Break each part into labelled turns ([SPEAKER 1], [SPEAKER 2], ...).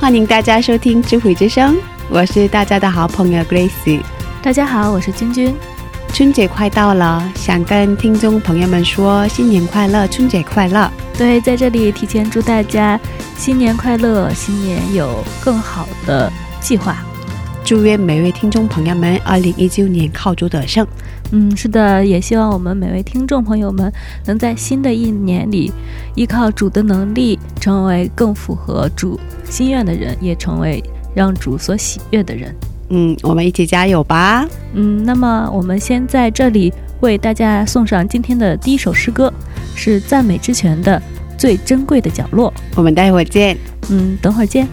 [SPEAKER 1] 欢迎大家收听智慧之声，我是大家的好朋友 Grace。
[SPEAKER 2] 大家好，我是君君。
[SPEAKER 1] 春节快到了，想跟听众朋友们说新年快乐，春节快乐。
[SPEAKER 2] 对，在这里提前祝大家新年快乐，新年有更好的计划。
[SPEAKER 1] 祝愿每位听众朋友们二零一九年靠主得胜。
[SPEAKER 2] 嗯，是的，也希望我们每位听众朋友们能在新的一年里，依靠主的能力，成为更符合主心愿的人，也成为让主所喜悦的人。
[SPEAKER 1] 嗯，我们一起加油吧！
[SPEAKER 2] 嗯，那么我们先在这里为大家送上今天的第一首诗歌，是赞美之泉的《最珍贵的角落》。
[SPEAKER 1] 我们待会儿见。
[SPEAKER 2] 嗯，等会儿见。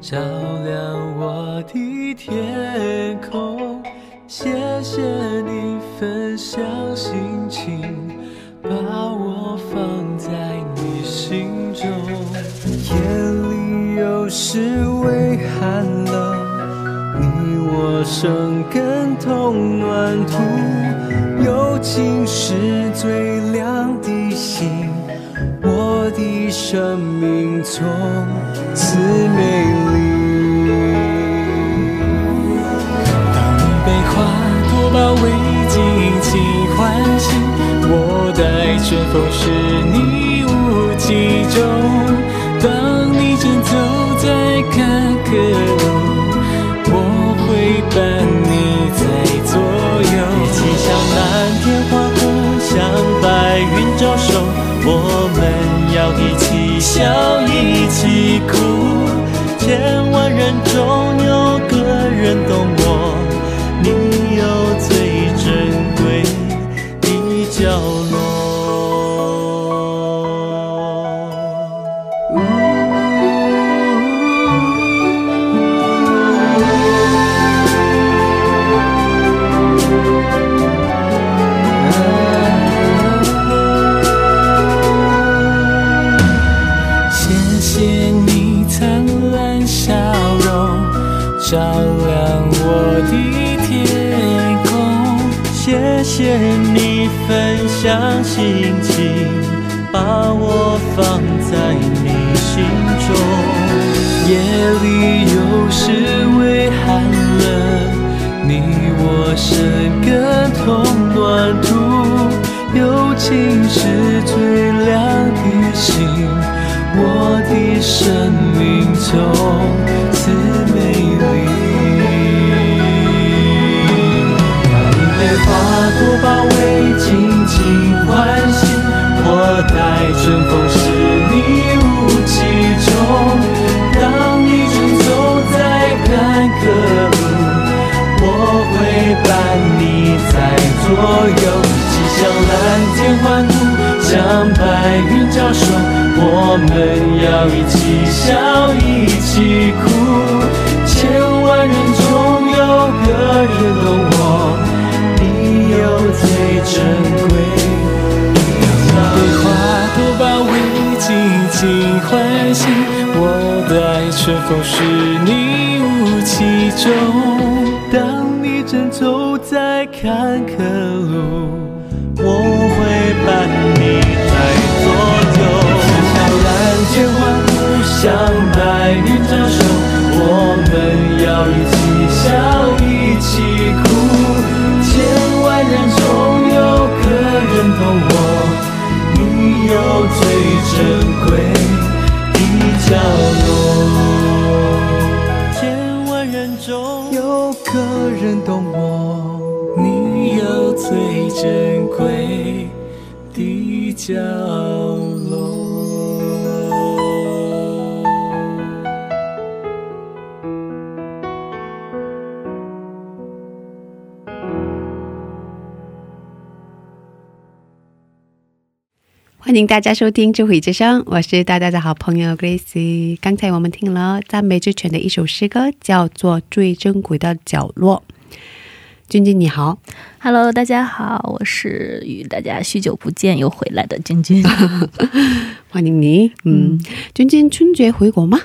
[SPEAKER 3] 照亮我的天空。谢谢你分享心情，把我放在你心中。夜里有时微寒冷，你我生根同暖土，友情是最亮的星。我的生命从此美丽。当你被花朵包围，尽情欢喜，我待春风是你无疾中。当你正走在坎坷路，我会伴你在左右。一起向蓝天花，白云招手。我们要一起笑，一起哭。千万人中有生命从此美丽。当你被花朵包围，尽情欢喜，我待春风是你无疾中。当你正走在坎坷路，我会伴你在左右，一起向蓝天欢呼，向白云招手。我们要一起笑，一起哭。千万人中有个人懂我，你有最珍贵。当你被花朵包围，尽情欢喜，我待春风是你雾气中？当你正走在坎坷路，我会伴你一起笑，一起哭。千万人中有个人懂我，你有最珍贵的角落。千万人中有个人懂我，你有最珍贵的角
[SPEAKER 1] 欢迎大家收听《智慧之声》，我是大家的好朋友 Grace。刚才我们听了赞美之泉的一首诗歌，叫做《最珍贵的角落》。君君你好
[SPEAKER 2] ，Hello，大家好，我是与大家许久不见又回来的君君。
[SPEAKER 1] 欢迎你。嗯，君君春节回国吗？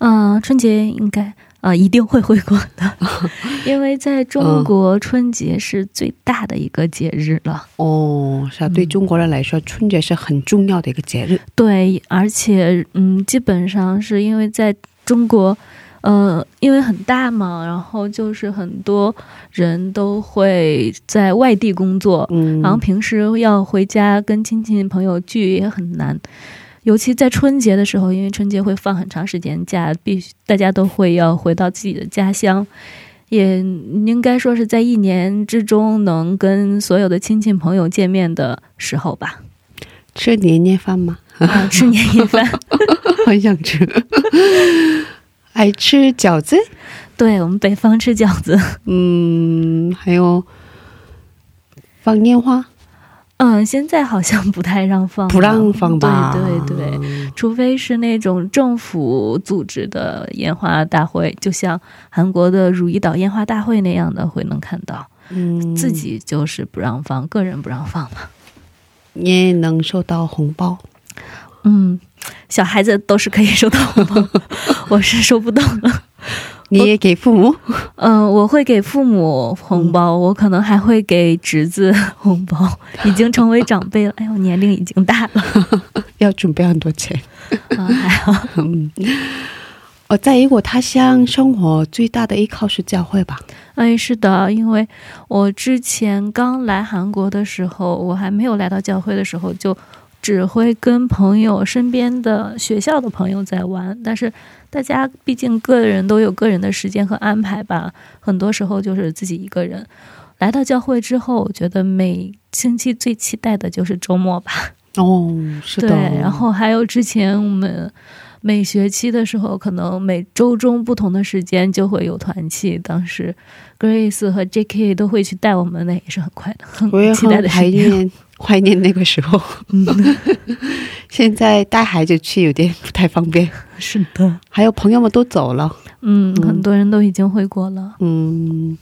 [SPEAKER 2] 嗯、春节应该啊、一定会回国的，因为在中国春节是最大的一个节日了。
[SPEAKER 1] 哦，是啊，对中国人来说，春节是很重要的一个节日。
[SPEAKER 2] 对，而且嗯，基本上是因为在中国，呃，因为很大嘛，然后就是很多人都会在外地工作，
[SPEAKER 1] 嗯，
[SPEAKER 2] 然后平时要回家跟亲戚朋友聚也很难，尤其在春节的时候，因为春节会放很长时间假，必须大家都会要回到自己的家乡，也应该说是在一年之中能跟所有的亲戚朋友见面的时候吧。
[SPEAKER 1] 吃年夜饭吗？
[SPEAKER 2] 啊，吃年夜饭，
[SPEAKER 1] 很想吃。爱吃饺子，
[SPEAKER 2] 对我们北方吃饺子，
[SPEAKER 1] 嗯，还有放烟花，
[SPEAKER 2] 嗯，现在好像不太让放，
[SPEAKER 1] 不让放吧？
[SPEAKER 2] 对对对。除非是那种政府组织的烟花大会，就像韩国的汝矣岛烟花大会那样的，会能看到。
[SPEAKER 1] 嗯，
[SPEAKER 2] 自己就是不让放，个人不让放嘛。
[SPEAKER 1] 也能收到红包。
[SPEAKER 2] 嗯，小孩子都是可以收到红包，我是收不到的。
[SPEAKER 1] 你也给父母？
[SPEAKER 2] 嗯，我会给父母红包，我可能还会给侄子 红包。已经成为长辈了，哎呦，年龄已经大了
[SPEAKER 1] 要准备很多钱。
[SPEAKER 2] 啊，还好。
[SPEAKER 1] 嗯，我在异国他乡生活，最大的依靠是教会吧？
[SPEAKER 2] 哎，是的，因为我之前刚来韩国的时候，我还没有来到教会的时候，就只会跟朋友、身边的学校的朋友在玩。但是大家毕竟个人都有个人的时间和安排吧，很多时候就是自己一个人。来到教会之后，我觉得每星期最期待的就是周末吧。
[SPEAKER 1] 哦，是的。
[SPEAKER 2] 对，然后还有之前我们每学期的时候，可能每周中不同的时间就会有团契。当时 Grace 和 J.K. 都会去带我们，那也是很快的，很期待的时间。
[SPEAKER 1] 念怀念那个时候。
[SPEAKER 2] 嗯，
[SPEAKER 1] 现在带孩子去有点不太方便，
[SPEAKER 2] 是的，
[SPEAKER 1] 还有朋友们都走了。
[SPEAKER 2] 嗯，
[SPEAKER 1] 嗯
[SPEAKER 2] 很多人都已经回国了。
[SPEAKER 1] 嗯，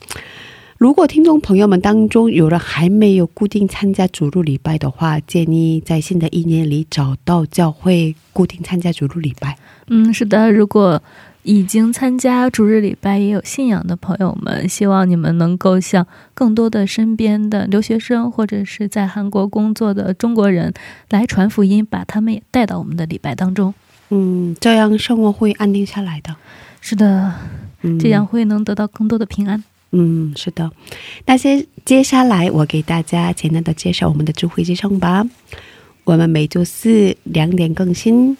[SPEAKER 1] 如果听众朋友们当中有人还没有固定参加主日礼拜的话，建议在新的一年里找到教会固定参加主日礼拜。
[SPEAKER 2] 嗯，是的，如果已经参加主日礼拜也有信仰的朋友们，希望你们能够向更多的身边的留学生或者是在韩国工作的中国人来传福音，把他们也带到我们的礼拜当中。
[SPEAKER 1] 嗯，这样生活会安定下来的。
[SPEAKER 2] 是的，
[SPEAKER 1] 嗯，
[SPEAKER 2] 这样会能得到更多的平安。
[SPEAKER 1] 嗯，嗯是的。那些接下来我给大家简单的介绍我们的智慧之声吧。我们每周四两点更新，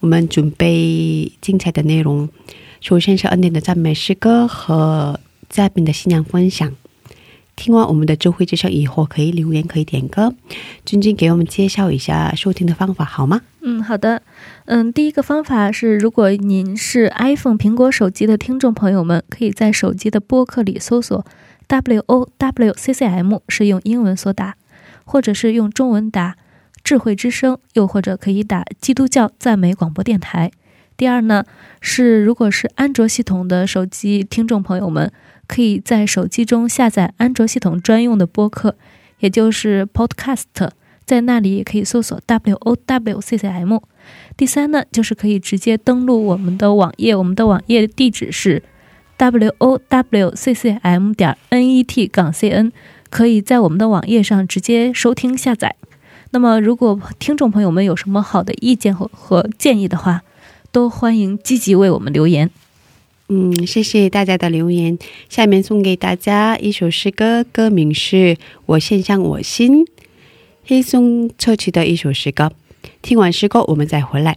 [SPEAKER 1] 我们准备精彩的内容。首先是恩典的赞美诗歌和嘉宾的新娘分享。听完我们的智慧之声以后，可以留言，可以点歌。君君给我们介绍一下收听的方法好吗？
[SPEAKER 2] 嗯，好的。嗯，第一个方法是，如果您是 iPhone 苹果手机的听众朋友们，可以在手机的播客里搜索 W O W C C M，是用英文所打，或者是用中文打“智慧之声”，又或者可以打“基督教赞美广播电台”。第二呢，是如果是安卓系统的手机听众朋友们，可以在手机中下载安卓系统专用的播客，也就是 Podcast。在那里也可以搜索 W O W C C M。第三呢，就是可以直接登录我们的网页，我们的网页地址是 W O W C C M 点 N E T 杠 C N，可以在我们的网页上直接收听下载。那么，如果听众朋友们有什么好的意见和和建议的话，都欢迎积极为我们留言。
[SPEAKER 1] 嗯，谢谢大家的留言。下面送给大家一首诗歌，歌名是《我献上我心》，黑松凑齐的一首诗歌。听完诗歌，我们再回来。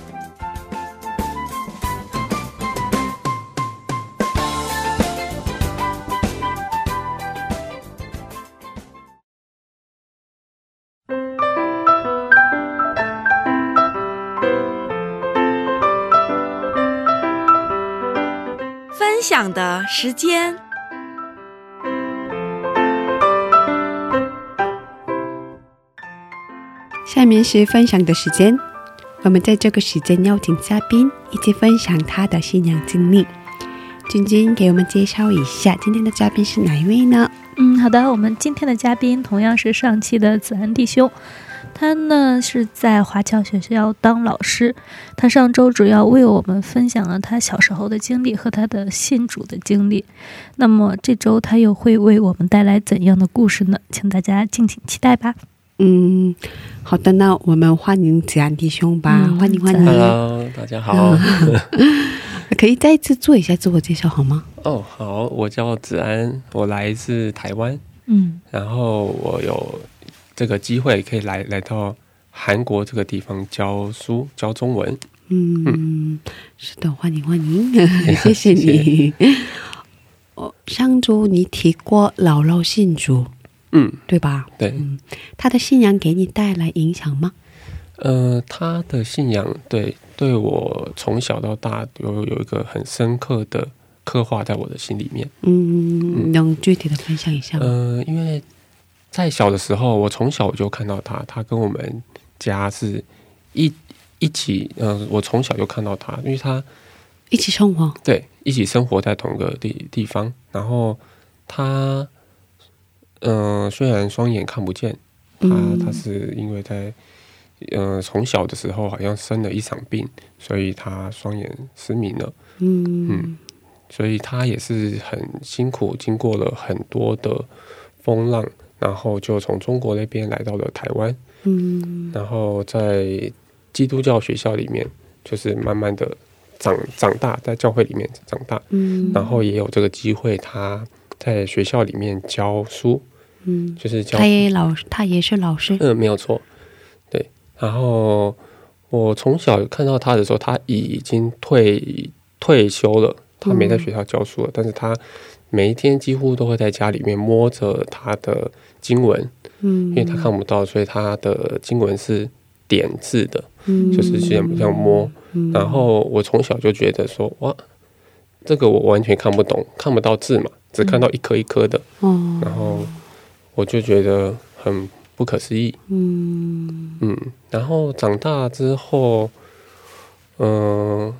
[SPEAKER 4] 分享的时间。
[SPEAKER 1] 下面是分享的时间，我们在这个时间邀请嘉宾一起分享他的信仰经历。君君给我们介绍一下今天的嘉宾是哪一位呢？
[SPEAKER 2] 嗯，好的，我们今天的嘉宾同样是上期的子安弟兄，他呢是在华侨学校当老师。他上周主要为我们分享了他小时候的经历和他的信主的经历。那么这周他又会为我们带来怎样的故事呢？请大家敬请期待吧。
[SPEAKER 1] 嗯，好的，那我们欢迎子安弟兄吧，
[SPEAKER 2] 嗯
[SPEAKER 1] 欢迎欢迎。
[SPEAKER 5] Hello，大家好。
[SPEAKER 1] 可以再次做一下自我介绍好吗？
[SPEAKER 5] 哦，好，我叫子安，我来自台湾，
[SPEAKER 2] 嗯
[SPEAKER 5] 然后我有这个机会可以来来到韩国这个地方教书教中文。
[SPEAKER 1] 嗯，是的，欢迎欢迎，谢谢你。哦，上周你提过姥姥信主，
[SPEAKER 5] 嗯，
[SPEAKER 1] 对吧？
[SPEAKER 5] 对，
[SPEAKER 1] 他的信仰给你带来影响吗？
[SPEAKER 5] 呃，他的信仰对对我从小到大有有一个很深刻的刻画在我的心里面。
[SPEAKER 1] 嗯，能具体的分享一下吗？
[SPEAKER 5] 呃，因为在小的时候，我从小就看到他，他跟我们家是一一起，呃，我从小就看到他，因为他
[SPEAKER 1] 一起生活，
[SPEAKER 5] 对一起生活在同个地地方，然后他，嗯、虽然双眼看不见，他
[SPEAKER 1] 嗯。
[SPEAKER 5] 他是因为在，呃，从小的时候好像生了一场病，所以他双眼失明了。
[SPEAKER 1] 嗯。
[SPEAKER 5] 嗯所以他也是很辛苦，经过了很多的风浪，然后就从中国那边来到了台湾，
[SPEAKER 1] 嗯。
[SPEAKER 5] 然后在基督教学校里面，就是慢慢的长长大，在教会里面长大，
[SPEAKER 1] 嗯。
[SPEAKER 5] 然后也有这个机会，他在学校里面教书，
[SPEAKER 1] 嗯，
[SPEAKER 5] 就是教
[SPEAKER 1] 他也老，他也是老师，
[SPEAKER 5] 嗯，没有错，对。然后我从小看到他的时候，他已经退退休了，他没在学校教书了，但是他每一天几乎都会在家里面摸着他的经文，
[SPEAKER 1] 嗯，
[SPEAKER 5] 因为他看不到，所以他的经文是点字的，
[SPEAKER 1] 嗯。
[SPEAKER 5] 就是像像摸。然后我从小就觉得说，哇，这个我完全看不懂，看不到字嘛，只看到一颗一颗的，
[SPEAKER 1] 哦，
[SPEAKER 5] 然后我就觉得很不可思议。
[SPEAKER 1] 嗯。
[SPEAKER 5] 嗯，然后长大之后，嗯、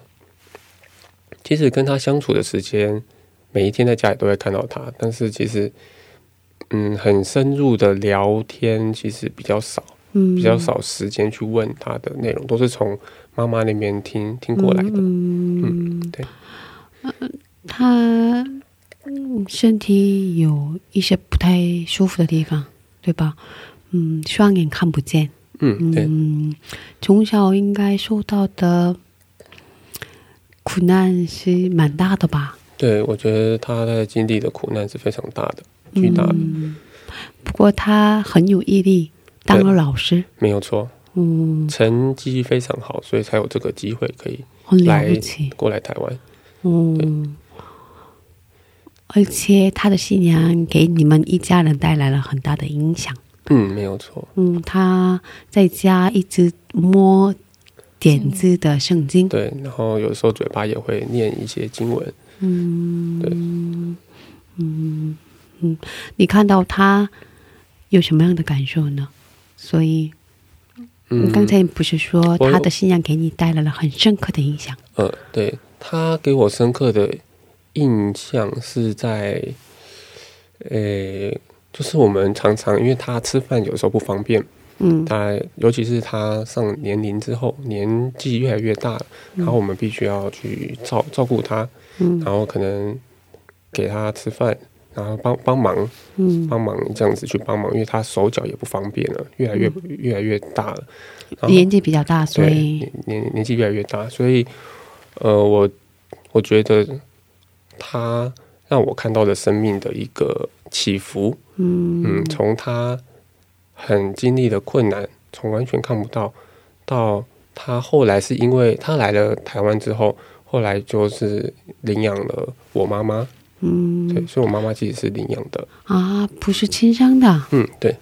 [SPEAKER 5] 其实跟他相处的时间，每一天在家里都会看到他，但是其实，嗯，很深入的聊天其实比较少，
[SPEAKER 1] 嗯，
[SPEAKER 5] 比较少时间去问他的内容，都是从妈妈那边听听过来的。
[SPEAKER 1] 嗯，
[SPEAKER 5] 对，
[SPEAKER 1] 他嗯身体有一些不太舒服的地方，对吧？嗯，双眼看不见。
[SPEAKER 5] 嗯，对，
[SPEAKER 1] 嗯，从小应该受到的苦难是蛮大的吧？
[SPEAKER 5] 对，我觉得他在经历的苦难是非常大的，巨大的，
[SPEAKER 1] 嗯，不过他很有毅力，当了老师。
[SPEAKER 5] 没有错。
[SPEAKER 1] 嗯，
[SPEAKER 5] 成绩非常好，所以才有这个机会可以来过来台湾。
[SPEAKER 1] 嗯。而且他的信仰给你们一家人带来了很大的影响。
[SPEAKER 5] 嗯，没有错。
[SPEAKER 1] 嗯，他在家一直摸点子的圣经。
[SPEAKER 5] 对，然后有时候嘴巴也会念一些经文。
[SPEAKER 1] 嗯，
[SPEAKER 5] 对，
[SPEAKER 1] 嗯嗯，你看到他有什么样的感受呢？所以，
[SPEAKER 5] 嗯。
[SPEAKER 1] 你刚才不是说他的信仰给你带来了很深刻的影响？
[SPEAKER 5] 呃，对他给我深刻的印象是在，呃，就是我们常常因为他吃饭有时候不方便，
[SPEAKER 1] 嗯。
[SPEAKER 5] 他尤其是他上年龄之后，年纪越来越大了，然后我们必须要去照照顾他，
[SPEAKER 1] 嗯。
[SPEAKER 5] 然后可能给他吃饭，然后帮帮忙，
[SPEAKER 1] 嗯。
[SPEAKER 5] 帮忙这样子去帮忙，因为他手脚也不方便了，越来越、越来越大了，
[SPEAKER 1] 年纪比较大，所以。
[SPEAKER 5] 年年年纪越来越大，所以呃，我我觉得他让我看到了生命的一个起伏，
[SPEAKER 1] 嗯。
[SPEAKER 5] 嗯，从他很经历的困难，从完全看不到，到他后来是因为他来了台湾之后，后来就是领养了我妈妈，
[SPEAKER 1] 嗯。
[SPEAKER 5] 对，所以我妈妈其实是领养的，
[SPEAKER 1] 啊，不是亲生的，
[SPEAKER 5] 嗯，对，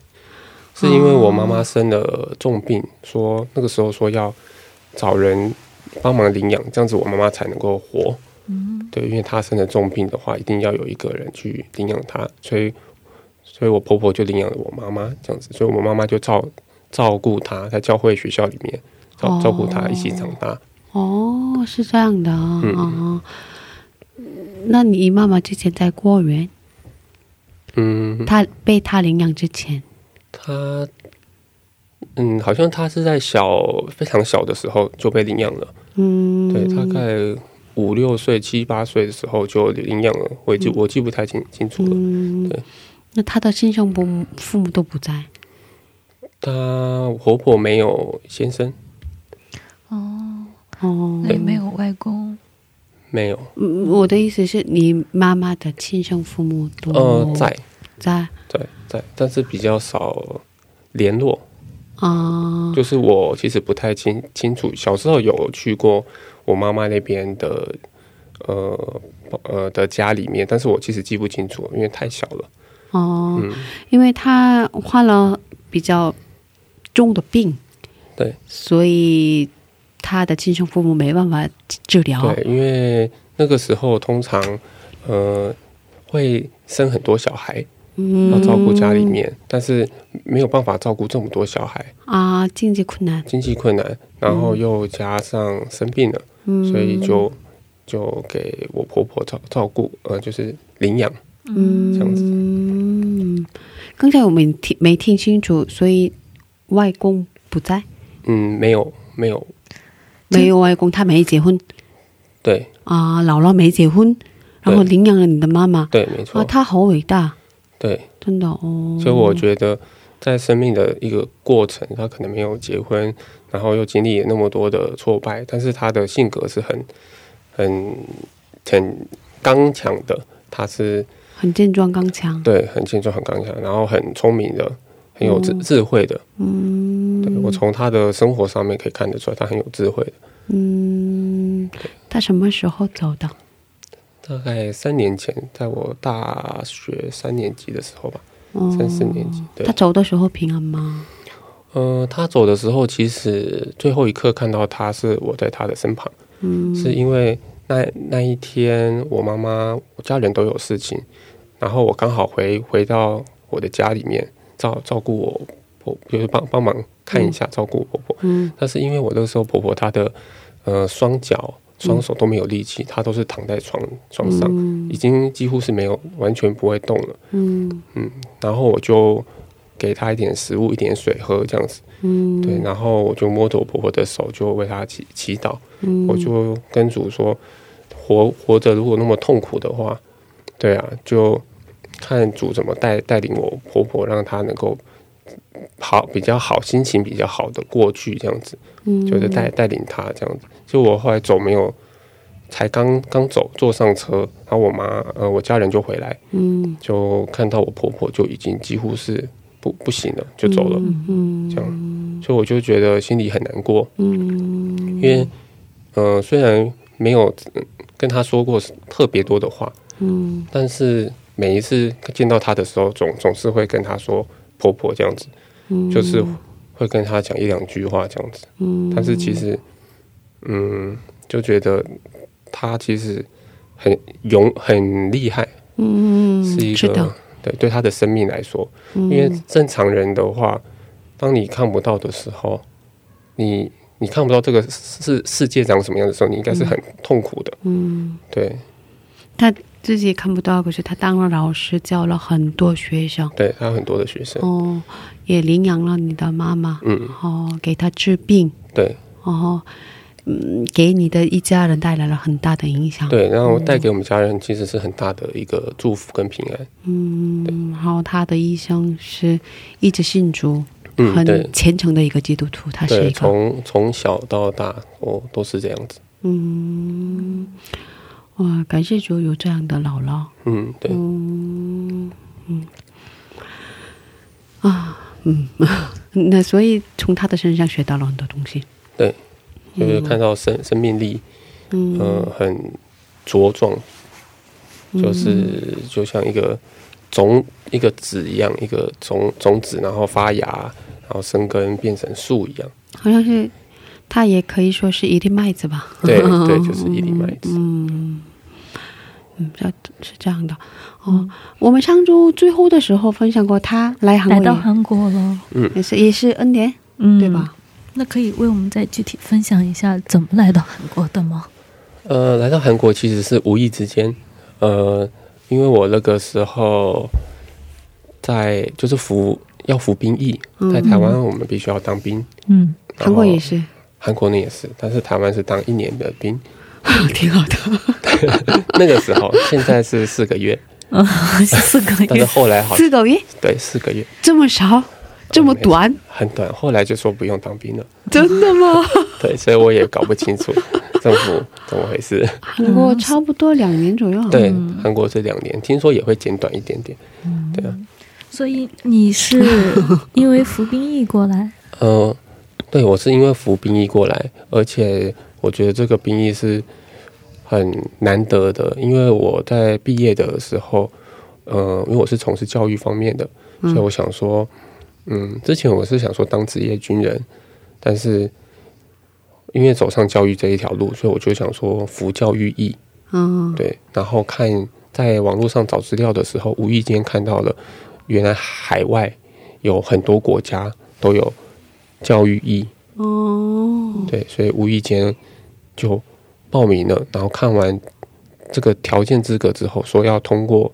[SPEAKER 5] 是因为我妈妈生了重病，说那个时候说要找人帮忙领养，这样子我妈妈才能够活。
[SPEAKER 2] 嗯，
[SPEAKER 5] 对，因为她生了重病的话，一定要有一个人去领养她，所以，所以我婆婆就领养了我妈妈，这样子，所以我妈妈就照照顾她，在教会学校里面照照顾她一起长大。
[SPEAKER 1] 哦，是这样的啊。那你妈妈之前在孤儿园，
[SPEAKER 5] 嗯，
[SPEAKER 1] 她被她领养之前，
[SPEAKER 5] 她，嗯，好像她是在小非常小的时候就被领养了。
[SPEAKER 1] 嗯，
[SPEAKER 5] 对，大概五六岁、七八岁的时候就领养了，我记我记不太清清楚了。
[SPEAKER 1] 嗯，
[SPEAKER 5] 对。
[SPEAKER 1] 那她的亲生父母父母都不在，
[SPEAKER 5] 她婆婆没有先生，
[SPEAKER 2] 哦，
[SPEAKER 1] 哦，
[SPEAKER 2] 那也没有外公，
[SPEAKER 5] 没有，
[SPEAKER 1] 嗯我的意思是你妈妈的亲生父母都
[SPEAKER 5] 呃，在。
[SPEAKER 1] 在？
[SPEAKER 5] 在在，但是比较少联络。
[SPEAKER 1] 啊，
[SPEAKER 5] 就是我其实不太清清楚，小时候有去过我妈妈那边的呃呃的家里面，但是我其实记不清楚，因为太小了。
[SPEAKER 1] 哦，
[SPEAKER 5] 嗯，
[SPEAKER 1] 因为她患了比较重的病，
[SPEAKER 5] 对，
[SPEAKER 1] 所以她的亲生父母没办法治疗，
[SPEAKER 5] 对，因为那个时候通常呃会生很多小孩，
[SPEAKER 1] 嗯，
[SPEAKER 5] 要照顾家里面，但是没有办法照顾这么多小孩，
[SPEAKER 1] 啊，经济困难，
[SPEAKER 5] 经济困难，然后又加上生病了，
[SPEAKER 1] 嗯，
[SPEAKER 5] 所以就就给我婆婆照照顾，呃，就是领养。
[SPEAKER 1] 嗯。
[SPEAKER 5] 这样子。
[SPEAKER 1] 嗯，刚才我们听没听清楚，所以外公不在，
[SPEAKER 5] 嗯，没有没有，
[SPEAKER 1] 没有外公，他没结婚。
[SPEAKER 5] 对。
[SPEAKER 1] 啊，姥姥没结婚，然后领养了你的妈妈，
[SPEAKER 5] 对，没错。
[SPEAKER 1] 啊，，他好伟大，
[SPEAKER 5] 对，
[SPEAKER 1] 真的哦，
[SPEAKER 5] 所以我觉得在生命的一个过程，他可能没有结婚，然后又经历了那么多的挫败，但是他的性格是很很很刚强的，他是
[SPEAKER 1] 很健壮刚强，
[SPEAKER 5] 对很健壮、很刚强，然后很聪明的，很有智
[SPEAKER 1] 嗯
[SPEAKER 5] 智慧的。
[SPEAKER 1] 嗯，
[SPEAKER 5] 对我从他的生活上面可以看得出来，他很有智慧的。
[SPEAKER 1] 嗯，他什么时候走的？
[SPEAKER 5] 大概三年前，在我大学三年级的时候吧，
[SPEAKER 1] 哦
[SPEAKER 5] 三四年级。对
[SPEAKER 1] 他，走的时候平安吗？
[SPEAKER 5] 呃，他走的时候，其实最后一刻看到他是我在他的身旁，
[SPEAKER 1] 嗯，
[SPEAKER 5] 是因为那那一天我妈妈我家人都有事情，然后我刚好回回到我的家里面照照顾我婆，就是帮帮忙看一下、照顾我婆婆。
[SPEAKER 1] 嗯。
[SPEAKER 5] 但是因为我那时候婆婆她的呃双脚双手都没有力气，她都是躺在床床上，
[SPEAKER 1] 嗯。
[SPEAKER 5] 已经几乎是没有完全不会动了。
[SPEAKER 1] 嗯
[SPEAKER 5] 然后我就给她一点食物、一点水喝这样子，
[SPEAKER 1] 嗯，
[SPEAKER 5] 对，然后我就摸着我婆婆的手，就为她祈祈祷。
[SPEAKER 1] 嗯，
[SPEAKER 5] 我就跟主说，活活着如果那么痛苦的话，对啊，就看主怎么带带领我婆婆，让她能够好比较好，心情比较好的过去这样子，
[SPEAKER 1] 嗯。
[SPEAKER 5] 就是带带领她这样子。就我后来走没有，才刚刚走坐上车，然后我妈呃我家人就回来，
[SPEAKER 1] 嗯。
[SPEAKER 5] 就看到我婆婆就已经几乎是不不行了，就走了，
[SPEAKER 1] 嗯
[SPEAKER 5] 这样，所以我就觉得心里很难过，
[SPEAKER 1] 嗯。
[SPEAKER 5] 因为嗯、呃虽然没有嗯跟她说过特别多的话，
[SPEAKER 1] 嗯。
[SPEAKER 5] 但是每一次见到他的时候，总总是会跟他说婆婆这样子，
[SPEAKER 1] 嗯，
[SPEAKER 5] 就是会跟他讲一两句话这样子。
[SPEAKER 1] 嗯，
[SPEAKER 5] 但是其实，嗯，就觉得他其实很勇很厉害，
[SPEAKER 1] 嗯
[SPEAKER 5] 是一个对对他的生命来说，
[SPEAKER 1] 因
[SPEAKER 5] 因为正常人的话，当你看不到的时候，你你看不到这个世世界长什么样的时候，你应该是很痛苦的。
[SPEAKER 1] 嗯。
[SPEAKER 5] 对。
[SPEAKER 1] 他自己看不到，可是他当了老师，教了很多学生，
[SPEAKER 5] 对，他有很多的学生，
[SPEAKER 1] 哦，也领养了你的妈妈，
[SPEAKER 5] 嗯，
[SPEAKER 1] 哦，给他治病，
[SPEAKER 5] 对。
[SPEAKER 1] 然后嗯，给你的一家人带来了很大的影响，，
[SPEAKER 5] 对，然后带给我们家人其实是很大的一个祝福跟平安。
[SPEAKER 1] 嗯，然后他的一生是一直信主，
[SPEAKER 5] 嗯，
[SPEAKER 1] 很虔诚的一个基督徒，他是，一个，
[SPEAKER 5] 从从小到大，哦，都是这样子。
[SPEAKER 1] 嗯，哇，感谢主有这样的姥姥，
[SPEAKER 5] 嗯，对，
[SPEAKER 1] 嗯嗯啊嗯，那所以从他的身上学到了很多东西，
[SPEAKER 5] 对，就是看到生生命力，
[SPEAKER 1] 嗯。
[SPEAKER 5] 呃，很茁壮，就是就像一个种一个籽一样，一个种种子，然后发芽，然后生根变成树一样。
[SPEAKER 1] 好像是他也可以说是一粒麦子吧，
[SPEAKER 5] 对对，就是一粒麦子。
[SPEAKER 1] 嗯 嗯，这是这样的哦。我们上周最后的时候分享过，他来韩国
[SPEAKER 2] 来到韩国了，嗯
[SPEAKER 1] 也是也是恩典，
[SPEAKER 2] 嗯，
[SPEAKER 1] 对吧？？
[SPEAKER 2] 那可以为我们再具体分享一下怎么来到韩国的吗？
[SPEAKER 5] 呃，来到韩国其实是无意之间，呃，因为我那个时候在就是服要服兵役，在台湾我们必须要当兵，
[SPEAKER 2] 嗯，
[SPEAKER 1] 韩国也是，
[SPEAKER 5] 韩国呢也是，但是台湾是当一年的兵。
[SPEAKER 1] 挺好的。
[SPEAKER 5] 那个时候，现在是四个月，
[SPEAKER 2] 嗯，四个月
[SPEAKER 5] 但是，后来好
[SPEAKER 1] 四个月
[SPEAKER 5] 对四个月
[SPEAKER 1] 这么少，这么短，
[SPEAKER 5] 很短，后来就说不用当兵了。
[SPEAKER 1] 真的吗？
[SPEAKER 5] 对，所以我也搞不清楚政府怎么回事。
[SPEAKER 1] 韩国差不多两年左右。
[SPEAKER 5] 对，韩国是两年，听说也会减短一点点。对啊，
[SPEAKER 2] 所以你是因为服兵役过来？
[SPEAKER 5] 呃，对我是因为服兵役过来，而且我觉得这个兵役是很难得的，因为我在毕业的时候，呃，因为我是从事教育方面的，所以我想说，嗯，之前我是想说当职业军人，但是因为走上教育这一条路，所以我就想说服教育役，
[SPEAKER 1] 嗯，
[SPEAKER 5] 对，然后看在网络上找资料的时候，无意间看到了，原来海外有很多国家都有教育意，
[SPEAKER 1] 哦，
[SPEAKER 5] 对，所以无意间就报名了，然后看完这个条件资格之后，说要通过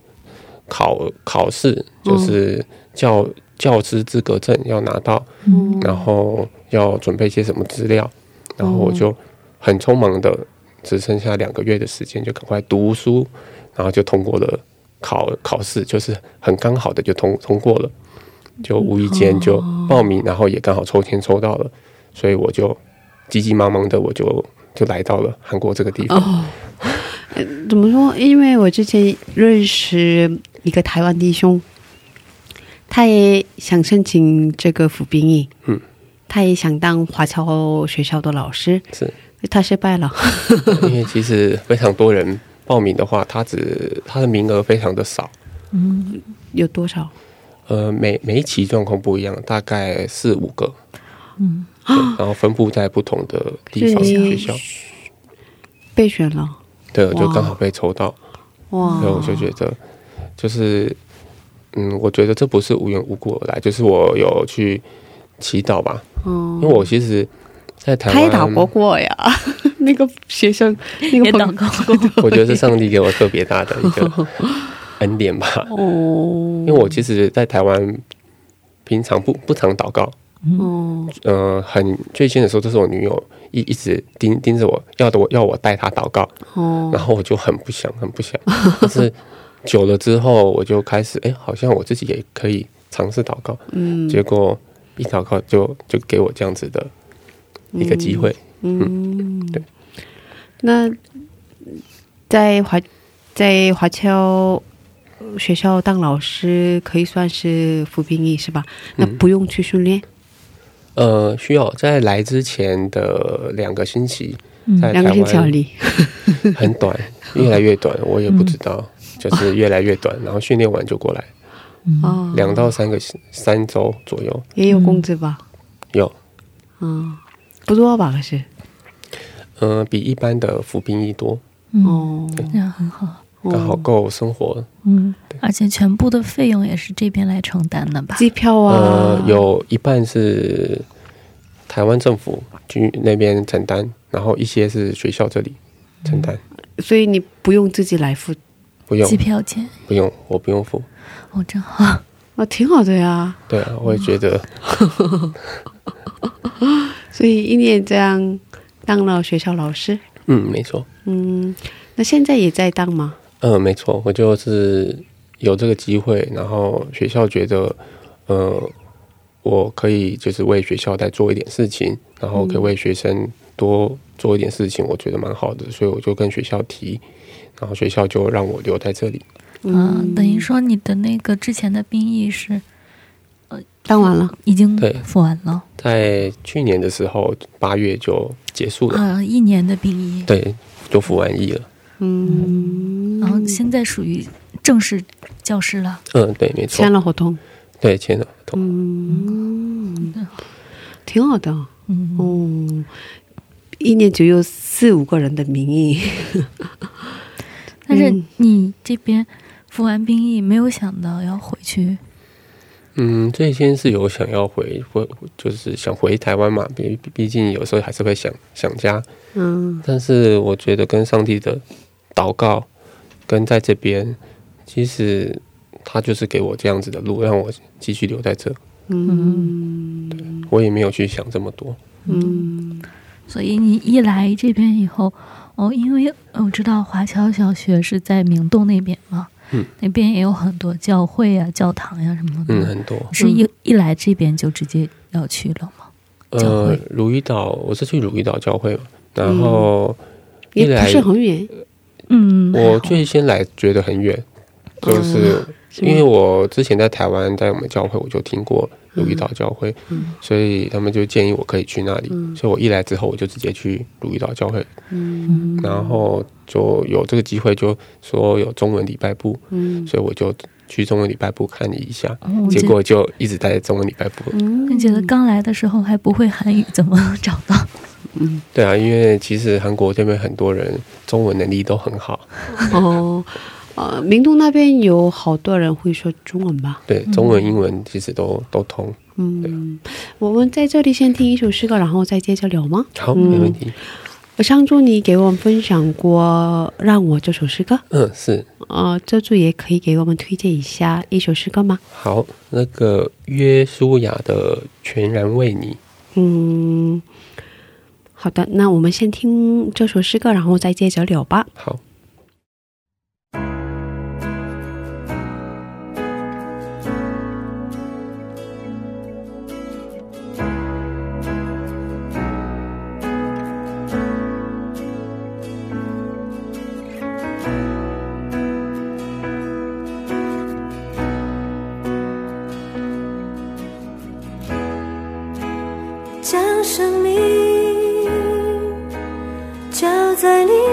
[SPEAKER 5] 考考试，就是教、教师资格证要拿到，
[SPEAKER 1] 嗯。
[SPEAKER 5] 然后要准备些什么资料，然后我就很匆忙的，只剩下两个月的时间，就赶快读书，然后就通过了考考试，就是很刚好的就通通过了，就无意间就报名，然后也刚好抽签抽到了，所以我就急急忙忙的我就就来到了韩国这个地方。
[SPEAKER 1] 哦，呃怎么说？因为我之前认识一个台湾弟兄，他也想申请这个服兵役，
[SPEAKER 5] 嗯，
[SPEAKER 1] 他也想当华侨学校的老师，
[SPEAKER 5] 是。
[SPEAKER 1] 他失败了，
[SPEAKER 5] 因为其实非常多人报名的话，他只他的名额非常的少，
[SPEAKER 2] 嗯，
[SPEAKER 1] 有多少？
[SPEAKER 5] 呃，每每一期状况不一样，大概四五个，
[SPEAKER 2] 嗯，
[SPEAKER 5] 然后分布在不同的地方
[SPEAKER 1] 是
[SPEAKER 5] 学校，
[SPEAKER 1] 被选了，
[SPEAKER 5] 对，我就
[SPEAKER 1] 哇。
[SPEAKER 5] 刚好被抽到，
[SPEAKER 1] 哇！
[SPEAKER 5] 所以我就觉得，就是，嗯，我觉得这不是无缘无故而来，就是我有去祈祷吧，
[SPEAKER 1] 嗯。
[SPEAKER 5] 因为我其实，在台
[SPEAKER 1] 他也
[SPEAKER 5] 湾，
[SPEAKER 1] 祷告过呀，那个学生，那个朋
[SPEAKER 2] 告过。
[SPEAKER 5] 我觉得是上帝给我特别大的一个 恩典吧，
[SPEAKER 1] 哦，
[SPEAKER 5] 因为我其实，在台湾平常不不常祷告，
[SPEAKER 1] 哦，
[SPEAKER 5] 呃，很最近的时候，都是我女友一一直盯盯着我，要的我要我带她祷告，
[SPEAKER 1] 哦，
[SPEAKER 5] 然后我就很不想，很不想。但是久了之后，我就开始，哎，好像我自己也可以尝试祷告。
[SPEAKER 1] 嗯，
[SPEAKER 5] 结果一祷告就就给我这样子的一个机会。
[SPEAKER 1] 嗯，
[SPEAKER 5] 对。
[SPEAKER 1] 那在华在华侨学校当老师，可以算是服兵役是吧？那
[SPEAKER 5] 嗯
[SPEAKER 1] 不用去训练，
[SPEAKER 5] 呃，需要在来之前的两个星期，
[SPEAKER 2] 嗯
[SPEAKER 5] 在台
[SPEAKER 1] 两个星期。
[SPEAKER 5] 很短，越来越短，我也不知道，就是越来越短。然后训练完就过来，
[SPEAKER 1] 哦，
[SPEAKER 5] 两到三个三周左右
[SPEAKER 1] 也有工资吧？
[SPEAKER 5] 有，
[SPEAKER 1] 嗯，不多吧？可是
[SPEAKER 5] 嗯、比一般的服兵役多，
[SPEAKER 2] 嗯，
[SPEAKER 1] 哦，
[SPEAKER 2] 那样很好。
[SPEAKER 5] 刚好够生活。
[SPEAKER 2] 嗯，而且全部的费用也是这边来承担的吧？
[SPEAKER 1] 机票啊，
[SPEAKER 5] 呃，有一半是台湾政府去那边承担，然后一些是学校这里承担，
[SPEAKER 1] 所以你不用自己来付，
[SPEAKER 5] 不用
[SPEAKER 2] 机票钱
[SPEAKER 5] 不用，我不用付。
[SPEAKER 2] 哦，真好。
[SPEAKER 1] 哦，挺好的呀。
[SPEAKER 5] 对啊，我也觉得，
[SPEAKER 1] 所以一年这样当了学校老师，
[SPEAKER 5] 嗯，没错，
[SPEAKER 1] 嗯，那现在也在当吗？
[SPEAKER 5] 嗯，没错，我就是有这个机会，然后学校觉得，呃，我可以就是为学校再做一点事情，然后可以为学生多做一点事情，我觉得蛮好的，所以我就跟学校提，然后学校就让我留在这里。
[SPEAKER 2] 嗯，等于说你的那个之前的兵役是呃
[SPEAKER 1] 当完了，
[SPEAKER 2] 已经
[SPEAKER 5] 对
[SPEAKER 2] 服完了
[SPEAKER 5] 在去年的时候，八月就结束了，
[SPEAKER 2] 啊，一年的兵役，
[SPEAKER 5] 对，就服完役了。
[SPEAKER 1] 嗯，
[SPEAKER 2] 然后现在属于正式教师了。
[SPEAKER 5] 嗯，对，没错
[SPEAKER 1] 签，了合同，
[SPEAKER 5] 对，签了合同。
[SPEAKER 1] 嗯，挺好的。
[SPEAKER 2] 嗯，
[SPEAKER 1] 哦，一年只有四五个人的名义，
[SPEAKER 2] 但是
[SPEAKER 1] 嗯
[SPEAKER 2] 你这边服完兵役，没有想到要回去。
[SPEAKER 5] 嗯，最先是有想要回回，就是想回台湾嘛，毕毕竟有时候还是会想想家。
[SPEAKER 1] 嗯
[SPEAKER 5] 但是我觉得跟上帝的祷告，跟在这边，其实他就是给我这样子的路，让我继续留在这。
[SPEAKER 1] 嗯
[SPEAKER 5] 我也没有去想这么多。
[SPEAKER 1] 嗯
[SPEAKER 2] 所以你一来这边以后，哦，因为我知道华侨小学是在明洞那边嘛，
[SPEAKER 5] 嗯，
[SPEAKER 2] 那边也有很多教会啊、教堂呀、什么的。
[SPEAKER 5] 嗯，很多。
[SPEAKER 2] 是一一来这边就直接要去了吗？
[SPEAKER 5] 呃
[SPEAKER 2] 会，
[SPEAKER 5] 鲁伊岛，我是去鲁伊岛教会嘛，然后一
[SPEAKER 1] 也不是很远，
[SPEAKER 2] 嗯，
[SPEAKER 5] 我
[SPEAKER 2] 好。
[SPEAKER 5] 最先来觉得很远，就是因为我之前在台湾，在我们教会我就听过鲁豫岛教会，
[SPEAKER 1] 嗯。
[SPEAKER 5] 所以他们就建议我可以去那里，所以我一来之后我就直接去鲁豫岛教会，
[SPEAKER 1] 嗯。
[SPEAKER 5] 然后就有这个机会，就说有中文礼拜部，
[SPEAKER 1] 嗯。
[SPEAKER 5] 所以我就去中文礼拜部看你一下，结果就一直在中文礼拜部。
[SPEAKER 1] 嗯。
[SPEAKER 2] 我觉得刚来的时候还不会韩语，怎么找到？
[SPEAKER 5] 对啊，因为其实韩国这边很多人中文能力都很好，
[SPEAKER 1] 哦，呃，明洞那边有好多人会说中文吧？
[SPEAKER 5] 对，中文、英文其实都都通。
[SPEAKER 1] 嗯，我们在这里先听一首诗歌，然后再接着聊吗？
[SPEAKER 5] 好，
[SPEAKER 1] 嗯
[SPEAKER 5] 没问题。
[SPEAKER 1] 上周你给我们分享过《让我》这首诗歌，
[SPEAKER 5] 嗯，是
[SPEAKER 1] 呃，这周也可以给我们推荐一下一首诗歌吗？
[SPEAKER 5] 好。那个约书亚的《全然为你》，
[SPEAKER 1] 嗯，好的，那我们先听这首诗歌，然后再接着聊吧。
[SPEAKER 5] 好。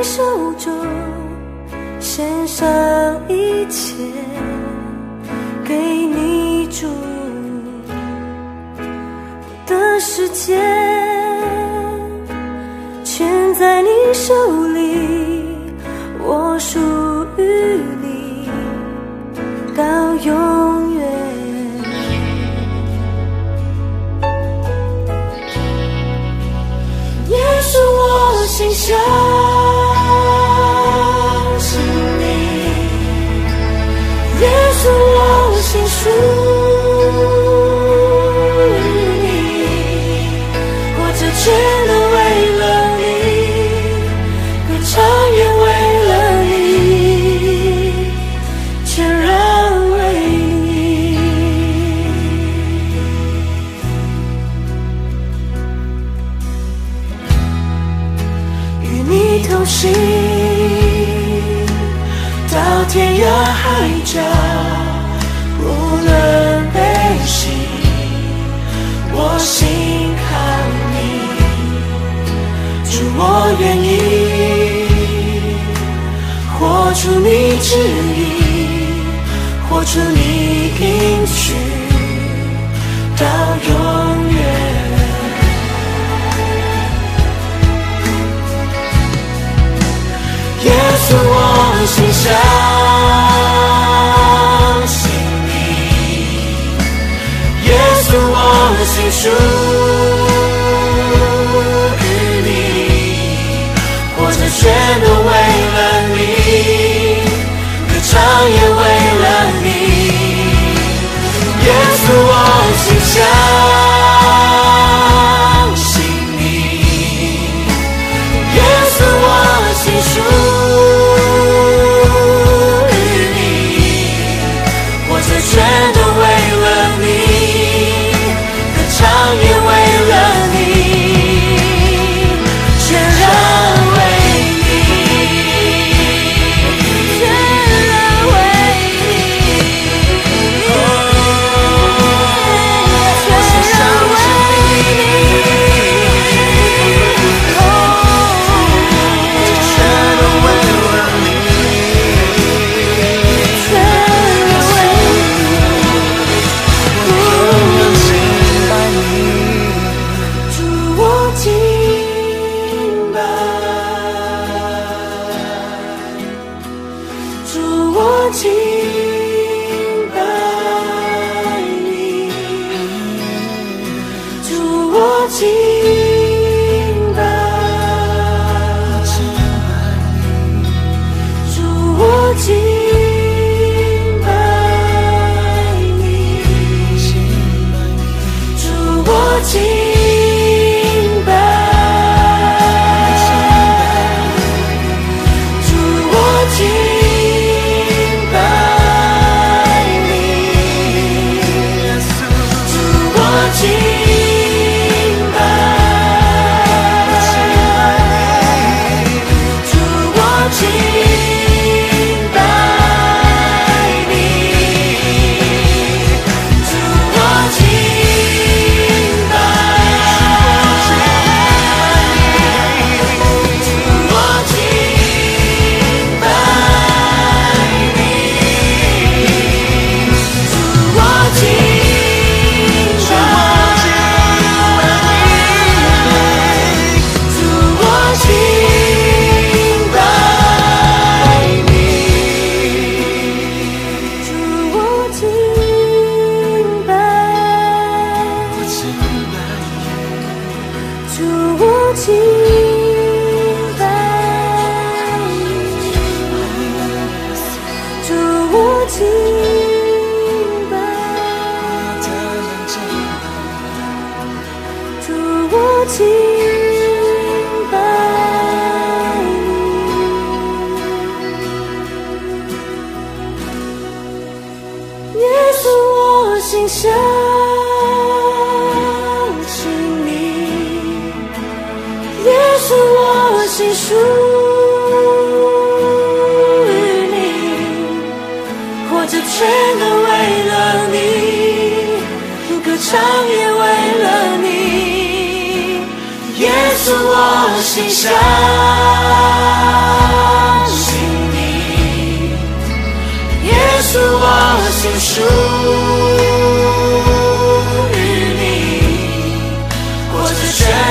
[SPEAKER 6] 手中，献上一切给你主。我的世界全在你手里，我属于你到永远。耶稣，我心相我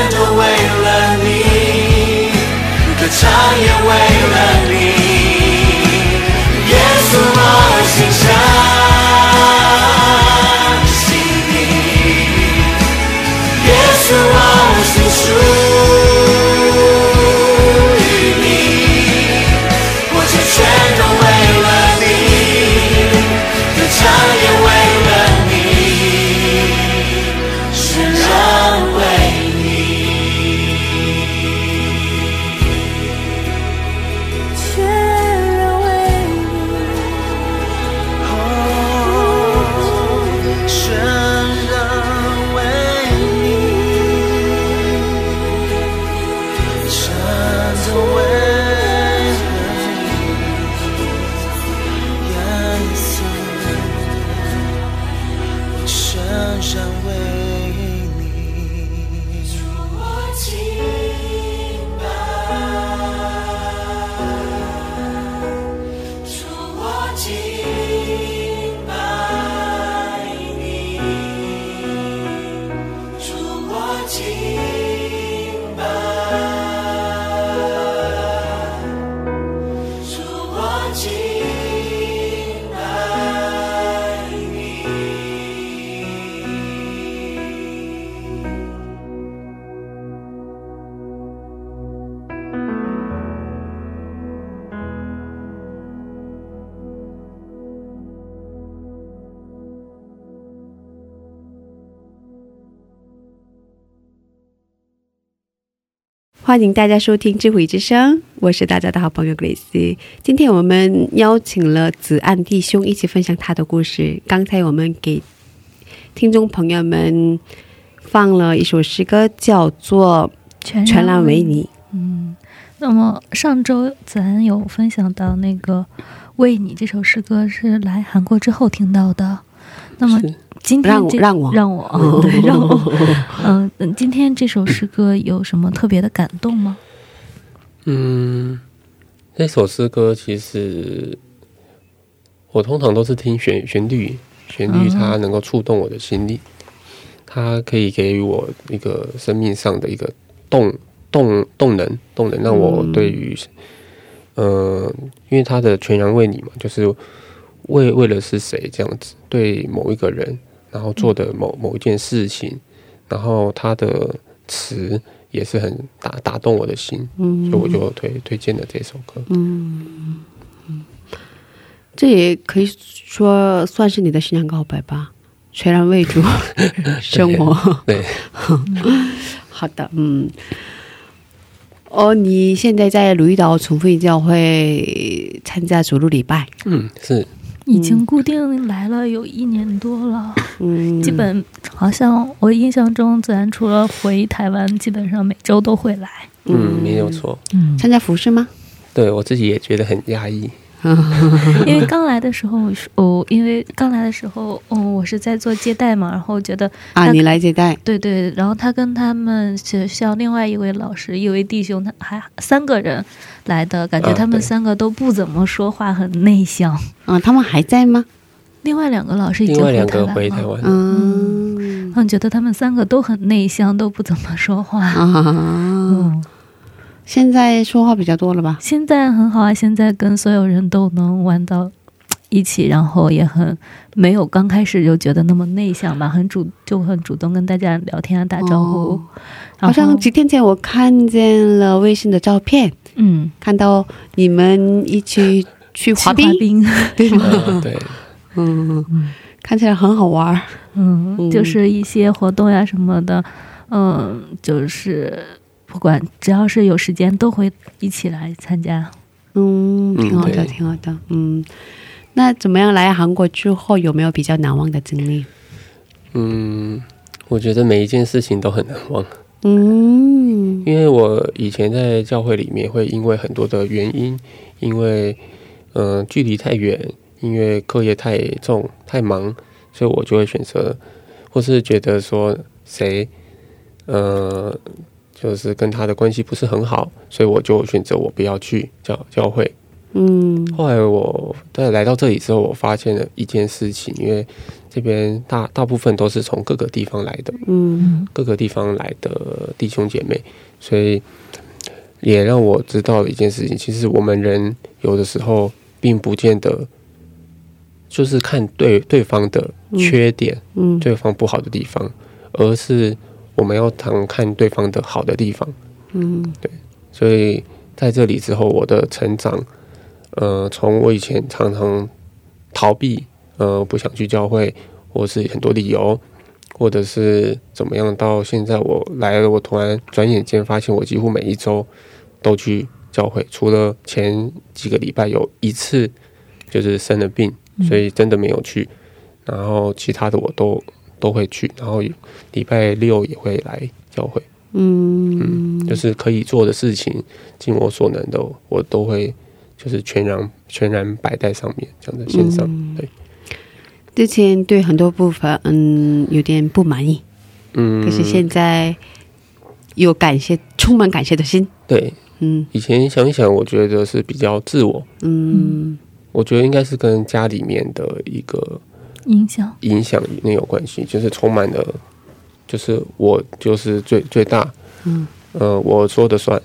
[SPEAKER 6] 着全都为了你，歌唱也为
[SPEAKER 1] 欢迎大家收听智慧之声，我是大家的好朋友 Grace。今天我们邀请了子安弟兄一起分享他的故事。刚才我们给听众朋友们放了一首诗歌，叫做
[SPEAKER 2] 全《
[SPEAKER 1] 全然为你》。
[SPEAKER 2] 嗯，那么上周咱有分享到那个《为你》这首诗歌是来韩国之后听到的。那么
[SPEAKER 5] 是
[SPEAKER 2] 今天这
[SPEAKER 1] 让我让我。
[SPEAKER 2] 让我嗯 对让我。嗯嗯，今天这首诗歌有什么特别的感动吗？
[SPEAKER 5] 嗯，那首诗歌其实我通常都是听旋旋律，旋律它能够触动我的心里，它可以给予我一个生命上的一个动动动能，动能让我对于，呃，因为它的全然为你嘛，就是为为了是谁这样子，对某一个人，然后做的某某一件事情，然后他的词也是很打打动我的心，
[SPEAKER 1] 嗯
[SPEAKER 5] 所以我就推推荐了这首歌。
[SPEAKER 1] 嗯这也可以说算是你的信仰告白吧，全然为主 生活。
[SPEAKER 5] 对，
[SPEAKER 1] 好的，嗯。哦，你现在在鲁豫岛重复教会参加主日礼拜，
[SPEAKER 5] 嗯，是，
[SPEAKER 2] 已经固定来了有一年多了，
[SPEAKER 1] 嗯，
[SPEAKER 2] 基本好像我印象中，自然除了回台湾，基本上每周都会来。
[SPEAKER 5] 嗯，没有错。
[SPEAKER 2] 嗯，
[SPEAKER 1] 参加服饰吗？
[SPEAKER 5] 对我自己也觉得很压抑。
[SPEAKER 2] 因为刚来的时候，我是哦，因为刚来的时候，哦，我是在做接待嘛，然后觉得
[SPEAKER 1] 啊，你来接待，
[SPEAKER 2] 对对，然后他跟他们学校另外一位老师，一位弟兄，他还三个人来的，感觉
[SPEAKER 5] 啊
[SPEAKER 2] 他们三个都不怎么说话，很内向。
[SPEAKER 1] 啊，他们还在吗？
[SPEAKER 2] 另外两个老师已经
[SPEAKER 5] 回台湾了，
[SPEAKER 1] 嗯
[SPEAKER 2] 嗯，觉得他们三个都很内向，都不怎么说话。
[SPEAKER 1] 啊，
[SPEAKER 2] 嗯，
[SPEAKER 1] 现在说话比较多了吧？
[SPEAKER 2] 现在很好啊，现在跟所有人都能玩到一起，然后也很没有刚开始就觉得那么内向吧，很主就很主动跟大家聊天啊，打招呼。
[SPEAKER 1] 哦好像几天前我看见了微信的照片，
[SPEAKER 2] 嗯，
[SPEAKER 1] 看到你们一起去滑冰，
[SPEAKER 2] 滑冰，
[SPEAKER 1] 对吗？
[SPEAKER 5] 嗯对，
[SPEAKER 1] 嗯，看起来很好玩儿。
[SPEAKER 2] 嗯，
[SPEAKER 1] 嗯
[SPEAKER 2] 就是一些活动呀什么的，嗯，就是不管只要是有时间都会一起来参加。
[SPEAKER 1] 嗯，挺好的，
[SPEAKER 5] 对
[SPEAKER 1] 挺好的。嗯，那怎么样？来韩国之后有没有比较难忘的经历？
[SPEAKER 5] 嗯，我觉得每一件事情都很难忘，
[SPEAKER 1] 嗯
[SPEAKER 5] 因为我以前在教会里面会因为很多的原因，因为嗯、呃距离太远，因为课业太重太忙，所以我就会选择，或是觉得说谁呃就是跟他的关系不是很好，所以我就选择我不要去教教会。
[SPEAKER 1] 嗯。
[SPEAKER 5] 后来我在来到这里之后，我发现了一件事情，因为这边大大部分都是从各个地方来的，
[SPEAKER 1] 嗯。
[SPEAKER 5] 各个地方来的弟兄姐妹，所以也让我知道了一件事情，其实我们人有的时候并不见得就是看对对方的缺点，
[SPEAKER 1] 嗯。
[SPEAKER 5] 对方不好的地方，而是我们要常看对方的好的地方。
[SPEAKER 1] 嗯对
[SPEAKER 5] 所以在这里之后，我的成长，呃，从我以前常常逃避，呃，不想去教会，或是很多理由，或者是怎么样，到现在我来了，我突然转眼间发现，我几乎每一周都去教会，除了前几个礼拜有一次就是生了病，所以真的没有去，然后其他的我都都会去，然后礼拜六也会来教会。
[SPEAKER 1] 嗯，
[SPEAKER 5] 就是可以做的事情，尽我所能的，我都会就是全然全然摆在上面，这样的线上。
[SPEAKER 1] 嗯。
[SPEAKER 5] 对，
[SPEAKER 1] 之前对很多部分嗯有点不满意，
[SPEAKER 5] 嗯，
[SPEAKER 1] 可是现在有感谢，充满感谢的心。
[SPEAKER 5] 对。
[SPEAKER 1] 嗯。
[SPEAKER 5] 以前想一想，我觉得是比较自我，
[SPEAKER 1] 嗯。
[SPEAKER 5] 我觉得应该是跟家里面的一个
[SPEAKER 2] 影响，
[SPEAKER 5] 影响那有关系，就是充满了，就是我就是最最大，
[SPEAKER 1] 嗯。
[SPEAKER 5] 呃，我说的算，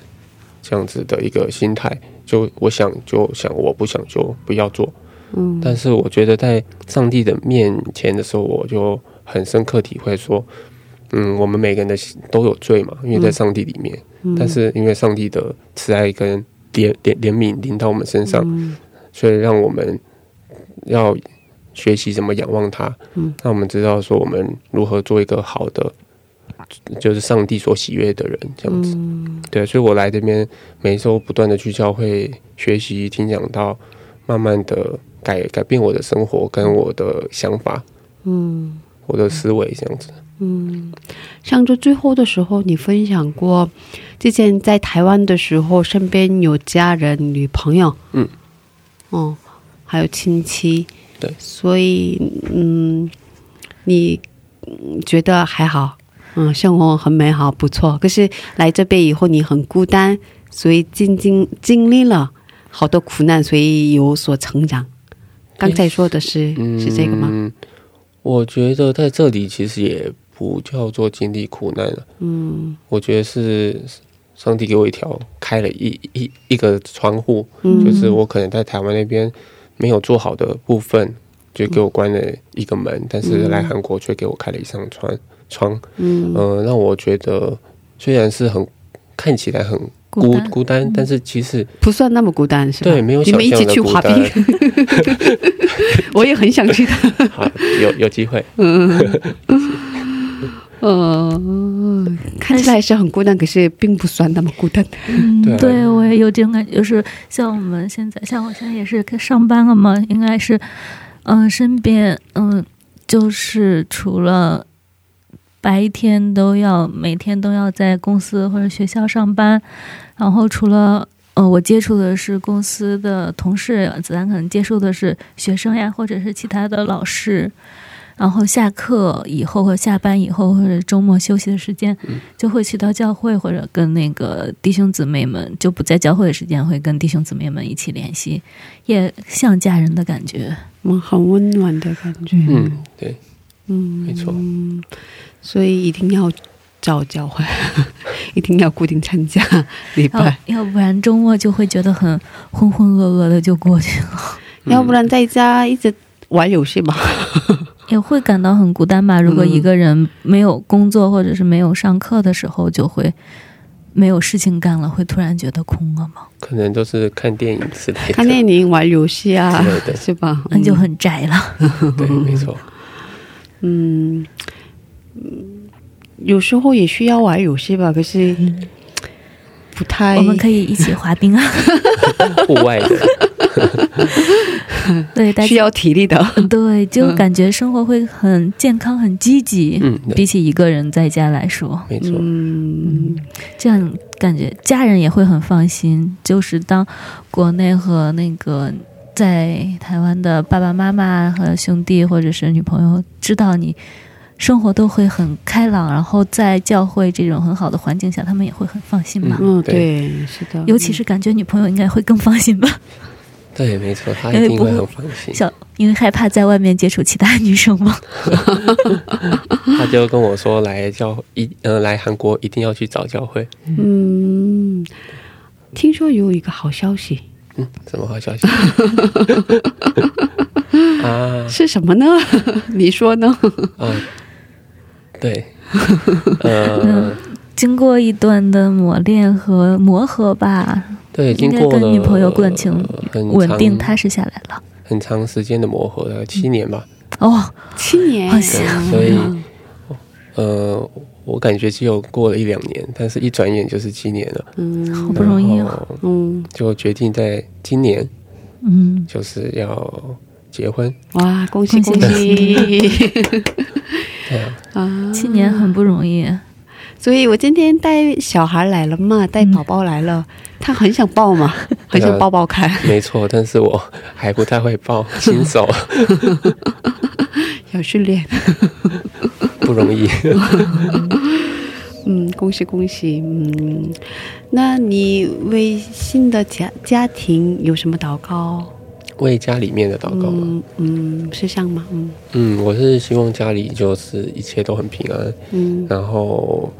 [SPEAKER 5] 这样子的一个心态，就我想就想，我不想就不要做。
[SPEAKER 1] 嗯。
[SPEAKER 5] 但是我觉得在上帝的面前的时候，我就很深刻体会说，嗯，我们每个人的心都有罪嘛，因为在上帝里面。但是因为上帝的慈爱跟怜怜怜悯临到我们身上，所以让我们要学习怎么仰望他，
[SPEAKER 1] 嗯。
[SPEAKER 5] 那我们知道说我们如何做一个好的，就是上帝所喜悦的人，这样子。
[SPEAKER 1] 嗯。
[SPEAKER 5] 对，所以我来这边每周不断的去教会学习听讲到，慢慢的改改变我的生活跟我的想法，
[SPEAKER 1] 嗯。
[SPEAKER 5] 我的思维这样子。
[SPEAKER 1] 嗯，上周最后的时候，你分享过之前在台湾的时候，身边有家人、女朋友，
[SPEAKER 5] 嗯，
[SPEAKER 1] 哦，还有亲戚，
[SPEAKER 5] 对
[SPEAKER 1] 所以嗯，你嗯觉得还好，嗯，生活很美好，不错。可是来这边以后，你很孤单，所以经经经历了好多苦难，所以有所成长。刚才说的是、是这个吗？
[SPEAKER 5] 嗯，我觉得在这里其实也不叫做经历苦难了，
[SPEAKER 1] 嗯
[SPEAKER 5] 我觉得是上帝给我一条开了一一一个窗户，
[SPEAKER 1] 嗯
[SPEAKER 5] 就是我可能在台湾那边没有做好的部分，就给我关了一个门，但是来韩国却给我开了一扇窗窗，
[SPEAKER 1] 嗯。
[SPEAKER 5] 嗯、让我觉得虽然是很看起来很孤
[SPEAKER 2] 孤单，
[SPEAKER 5] 但是其实
[SPEAKER 1] 不算那么孤单是吧？
[SPEAKER 5] 对没有
[SPEAKER 1] 你们一起
[SPEAKER 5] 想象的孤
[SPEAKER 1] 去滑冰
[SPEAKER 5] 单，，
[SPEAKER 1] 我也很想去。的。
[SPEAKER 5] 好有有机会，
[SPEAKER 1] 呃，看起来是很孤单，可是并不算那么孤单。
[SPEAKER 2] 嗯，
[SPEAKER 5] 对
[SPEAKER 2] 我也有这种感觉，就是像我们现在，像我现在也是上班了嘛，应该是，嗯、身边，嗯、就是除了白天都要每天都要在公司或者学校上班，然后除了呃我接触的是公司的同事，子安可能接触的是学生呀，或者是其他的老师。然后下课以后或下班以后或者周末休息的时间，就会去到教会或者跟那个弟兄姊妹们，就不在教会的时间会跟弟兄姊妹们一起联系，也像家人的感觉。
[SPEAKER 1] 嗯，很温暖的感觉。
[SPEAKER 5] 嗯，对，
[SPEAKER 1] 嗯，
[SPEAKER 5] 没错
[SPEAKER 1] 所以一定要找教会，一定要固定参加礼
[SPEAKER 2] 要
[SPEAKER 1] 拜，
[SPEAKER 2] 要不然周末就会觉得很浑浑噩噩的就过去了，
[SPEAKER 1] 要不然在家一直玩游戏吧。
[SPEAKER 2] 也会感到很孤单吧。如果一个人没有工作或者是没有上课的时候，就会没有事情干了，会突然觉得空了吗，
[SPEAKER 5] 可能都是看电影之类的，
[SPEAKER 1] 看电影、玩游戏啊是吧？
[SPEAKER 2] 那就很宅了。
[SPEAKER 5] 对，没错，
[SPEAKER 1] 嗯嗯，有时候也需要玩游戏吧，可是不太。
[SPEAKER 2] 我们可以一起滑冰啊，
[SPEAKER 5] 户外的，
[SPEAKER 2] 对，大家
[SPEAKER 1] 需要体力的。
[SPEAKER 2] 对，就
[SPEAKER 1] 嗯
[SPEAKER 2] 感觉生活会很健康、很积极。
[SPEAKER 5] 嗯
[SPEAKER 2] 比起一个人在家来说，
[SPEAKER 5] 没错，
[SPEAKER 1] 嗯
[SPEAKER 2] 这样感觉家人也会很放心。就是当国内和那个在台湾的爸爸妈妈和兄弟或者是女朋友知道你生活都会很开朗，然后在教会这种很好的环境下，他们也会很放心嘛。
[SPEAKER 1] 嗯，
[SPEAKER 5] 对
[SPEAKER 1] 对，是的。
[SPEAKER 2] 尤其是感觉女朋友应该会更放心吧，
[SPEAKER 5] 对，没错，他一定会很放心。
[SPEAKER 2] 小因为害怕在外面接触其他女生吗。
[SPEAKER 5] 他就跟我说，来教一呃来韩国一定要去找教会。
[SPEAKER 1] 嗯，听说有一个好消息
[SPEAKER 5] 嗯，什么好消息？啊
[SPEAKER 1] 是什么呢？你说呢？
[SPEAKER 5] 啊，对，呃，
[SPEAKER 2] 经过一段的磨练和磨合吧，
[SPEAKER 5] 对，
[SPEAKER 2] 应该
[SPEAKER 5] 经过
[SPEAKER 2] 跟女朋友感情
[SPEAKER 5] 很
[SPEAKER 2] 稳定踏实下来了。
[SPEAKER 5] 很长时间的磨合，大概七年吧。
[SPEAKER 2] 哦，
[SPEAKER 1] 七年，
[SPEAKER 2] 好像，
[SPEAKER 5] 所以呃，我感觉只有过了一两年，但是一转眼就是七年了。
[SPEAKER 1] 嗯
[SPEAKER 2] 好不容易哦。
[SPEAKER 5] 然后
[SPEAKER 1] 嗯，
[SPEAKER 5] 就决定在今年
[SPEAKER 2] 嗯，
[SPEAKER 5] 就是要结婚。
[SPEAKER 1] 哇，恭喜
[SPEAKER 2] 恭
[SPEAKER 1] 恭
[SPEAKER 2] 喜
[SPEAKER 1] 喜！
[SPEAKER 5] 对啊，
[SPEAKER 1] 啊，
[SPEAKER 2] 七年很不容易。
[SPEAKER 1] 所以我今天带小孩来了嘛，带宝宝来了，他很想抱嘛，很想抱抱看，
[SPEAKER 5] 没错，但是我还不太会抱，新手
[SPEAKER 1] 要训练。
[SPEAKER 5] 不容易。
[SPEAKER 1] 嗯，恭喜恭喜。嗯，那你为新的家家庭有什么祷告？
[SPEAKER 5] 为家里面的祷告吗，
[SPEAKER 1] 嗯嗯，是这样吗？嗯。
[SPEAKER 5] 嗯，我是希望家里就是一切都很平安，
[SPEAKER 1] 嗯。
[SPEAKER 5] 然后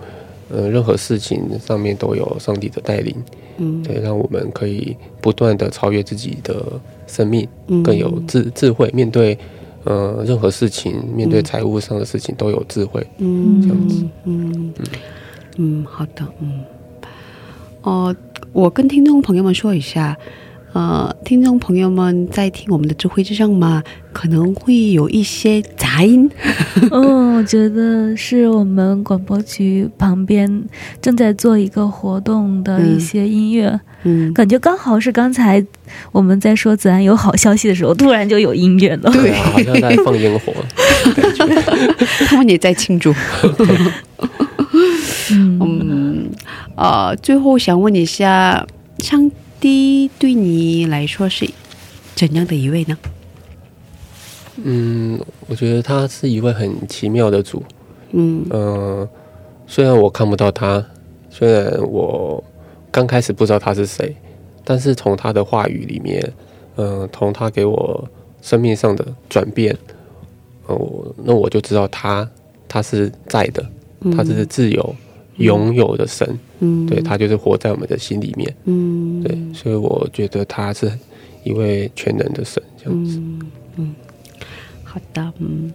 [SPEAKER 5] 呃，任何事情上面都有上帝的带领，
[SPEAKER 1] 嗯。
[SPEAKER 5] 对，让我们可以不断的超越自己的生命，
[SPEAKER 1] 嗯。
[SPEAKER 5] 更有智智慧，面对呃任何事情，面对财务上的事情都有智慧。
[SPEAKER 1] 嗯
[SPEAKER 5] 这样子。
[SPEAKER 1] 嗯。嗯，好的，嗯，哦、我跟听众朋友们说一下，呃，听众朋友们在听我们的智慧之声嘛，可能会有一些杂音，
[SPEAKER 2] 嗯，我觉得是我们广播局旁边正在做一个活动的一些音乐，
[SPEAKER 1] 嗯，
[SPEAKER 2] 感觉刚好是刚才我们在说子安有好消息的时候，突然就有音乐了。
[SPEAKER 5] 对，好像在放烟火。
[SPEAKER 1] 他们也在庆祝。
[SPEAKER 2] 嗯。
[SPEAKER 1] 嗯，呃，最后想问一下，上帝对你来说是怎样的一位呢？
[SPEAKER 5] 嗯，我觉得他是一位很奇妙的主。
[SPEAKER 1] 嗯
[SPEAKER 5] 嗯、虽然我看不到他，虽然我刚开始不知道他是谁，但是从他的话语里面，嗯、从他给我生命上的转变，呃，那我就知道他他是在的，他是自由、拥有的神，
[SPEAKER 1] 嗯，
[SPEAKER 5] 对他就是活在我们的心里面，
[SPEAKER 1] 嗯，
[SPEAKER 5] 对，所以我觉得他是一位全能的神，这样子。
[SPEAKER 1] 嗯好的，嗯，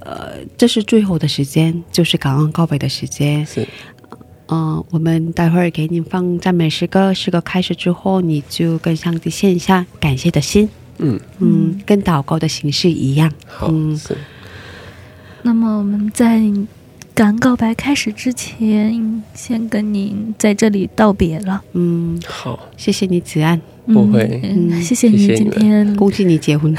[SPEAKER 1] 呃，这是最后的时间，就是感恩告白的时间。
[SPEAKER 5] 是，
[SPEAKER 1] 嗯、我们待会儿给你放赞美诗歌，诗歌开始之后，你就跟上帝献下感谢的心，
[SPEAKER 5] 嗯，
[SPEAKER 1] 嗯，跟祷告的形式一样。
[SPEAKER 5] 好，
[SPEAKER 1] 嗯
[SPEAKER 5] 是，
[SPEAKER 2] 那么我们在感恩告白开始之前，先跟您在这里道别了。
[SPEAKER 1] 嗯，
[SPEAKER 5] 好，
[SPEAKER 1] 谢谢你，子安，
[SPEAKER 5] 不会
[SPEAKER 2] 谢谢你今天
[SPEAKER 1] 恭喜你结婚。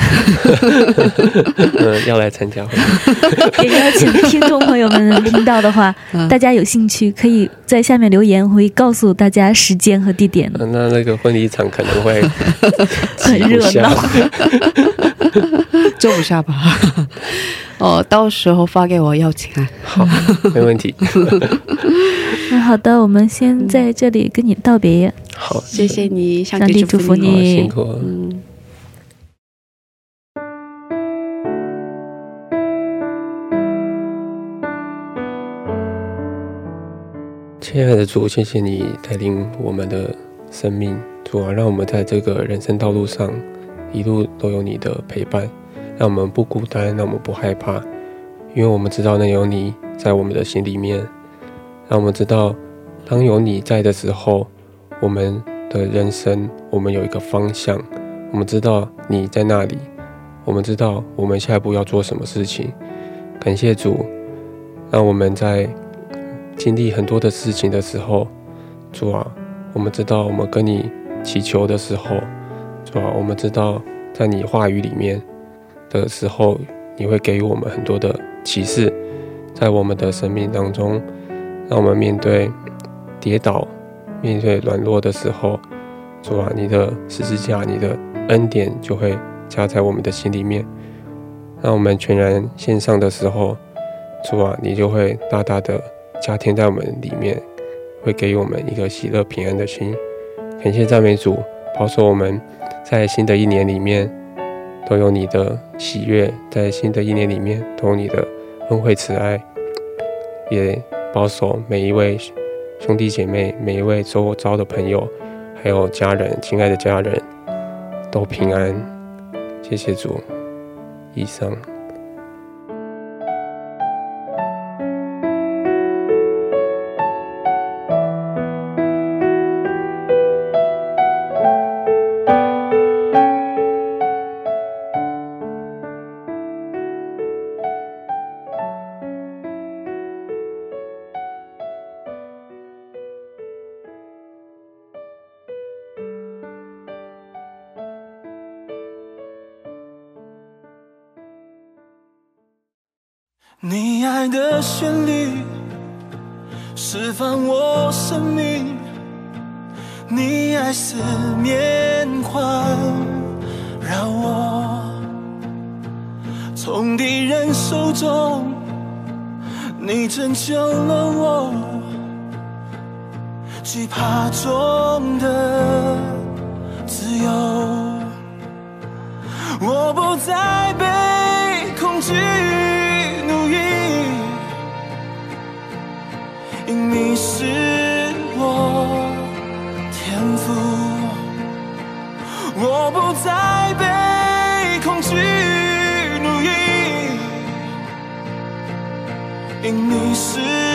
[SPEAKER 5] 嗯，要来参加会。
[SPEAKER 2] 也邀请听众朋友们听到的话，
[SPEAKER 1] 嗯
[SPEAKER 2] 大家有兴趣可以在下面留言，我会告诉大家时间和地点。
[SPEAKER 5] 嗯，那那个婚礼场可能会
[SPEAKER 2] 很热闹
[SPEAKER 1] 坐不下吧？哦，到时候发给我邀请函。
[SPEAKER 5] 好，没问题。
[SPEAKER 2] 那好的，我们先在这里跟你道别。
[SPEAKER 5] 好，
[SPEAKER 1] 谢谢你，上
[SPEAKER 2] 上帝
[SPEAKER 1] 帝祝福
[SPEAKER 2] 你
[SPEAKER 5] 好辛苦了。
[SPEAKER 1] 嗯。
[SPEAKER 5] 亲爱的主，谢谢你带领我们的生命，主啊，让我们在这个人生道路上一路都有你的陪伴，让我们不孤单，让我们不害怕，因为我们知道那有你在我们的心里面，让我们知道，当有你在的时候，我们的人生我们有一个方向，我们知道你在那里，我们知道我们下一步要做什么事情。感谢主，让我们在经历很多的事情的时候，主啊，我们知道我们跟你祈求的时候，主啊，我们知道在你话语里面的时候，你会给予我们很多的启示，在我们的生命当中，让我们面对跌倒、面对软弱的时候，主啊，你的十字架、你的恩典就会加在我们的心里面，让我们全然献上的时候，主啊，你就会大大的。加添在我们里面，会给我们一个喜乐平安的心。感谢赞美主，保守我们在新的一年里面都有你的喜悦，在新的一年里面都有你的恩惠慈爱，也保守每一位兄弟姐妹、每一位周遭的朋友，还有家人、亲爱的家人都平安。谢谢主。以上。
[SPEAKER 7] 让我生命，你爱四面环绕我，从敌人手中你拯救了我，惧怕中的自由，我不再被恐惧。因你是我天赋我不再被恐惧奴役。因你是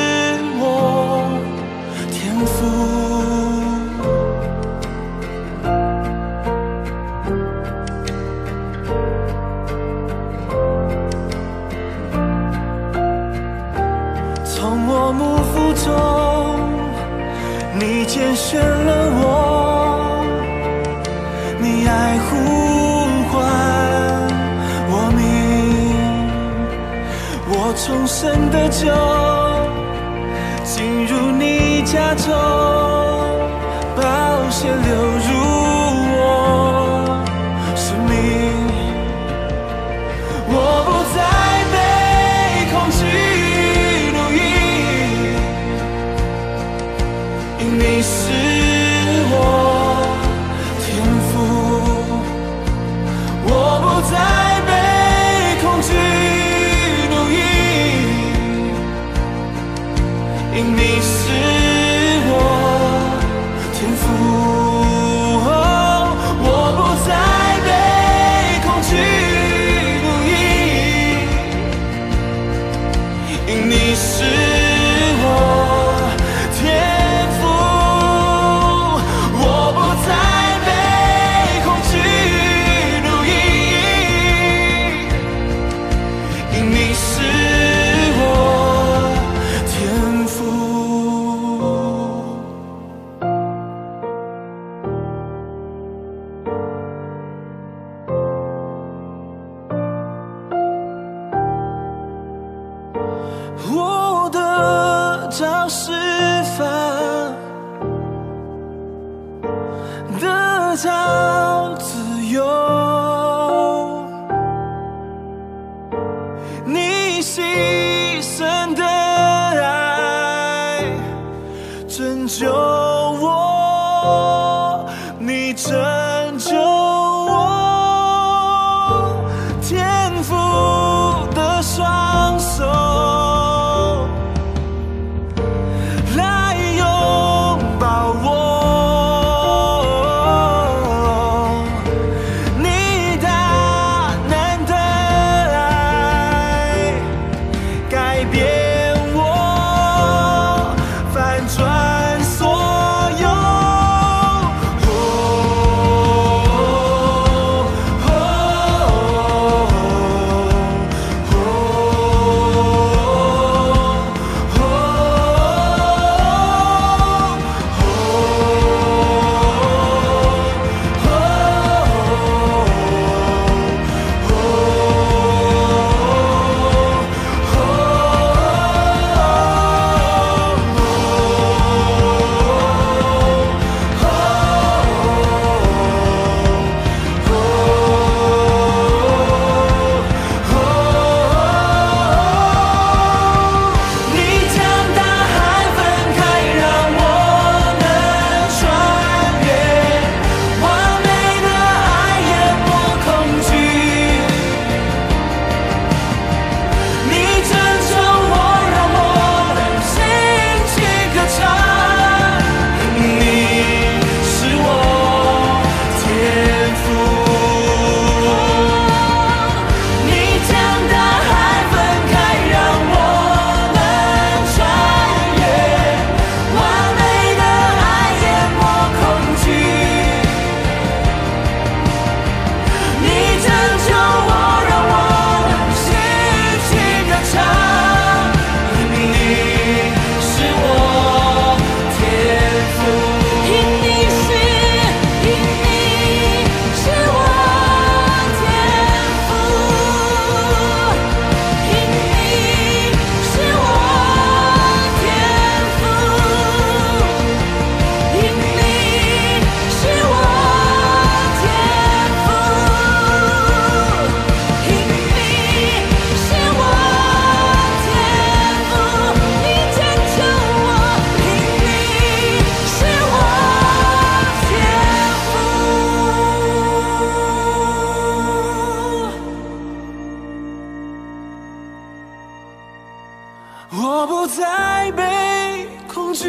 [SPEAKER 7] 我不再被恐惧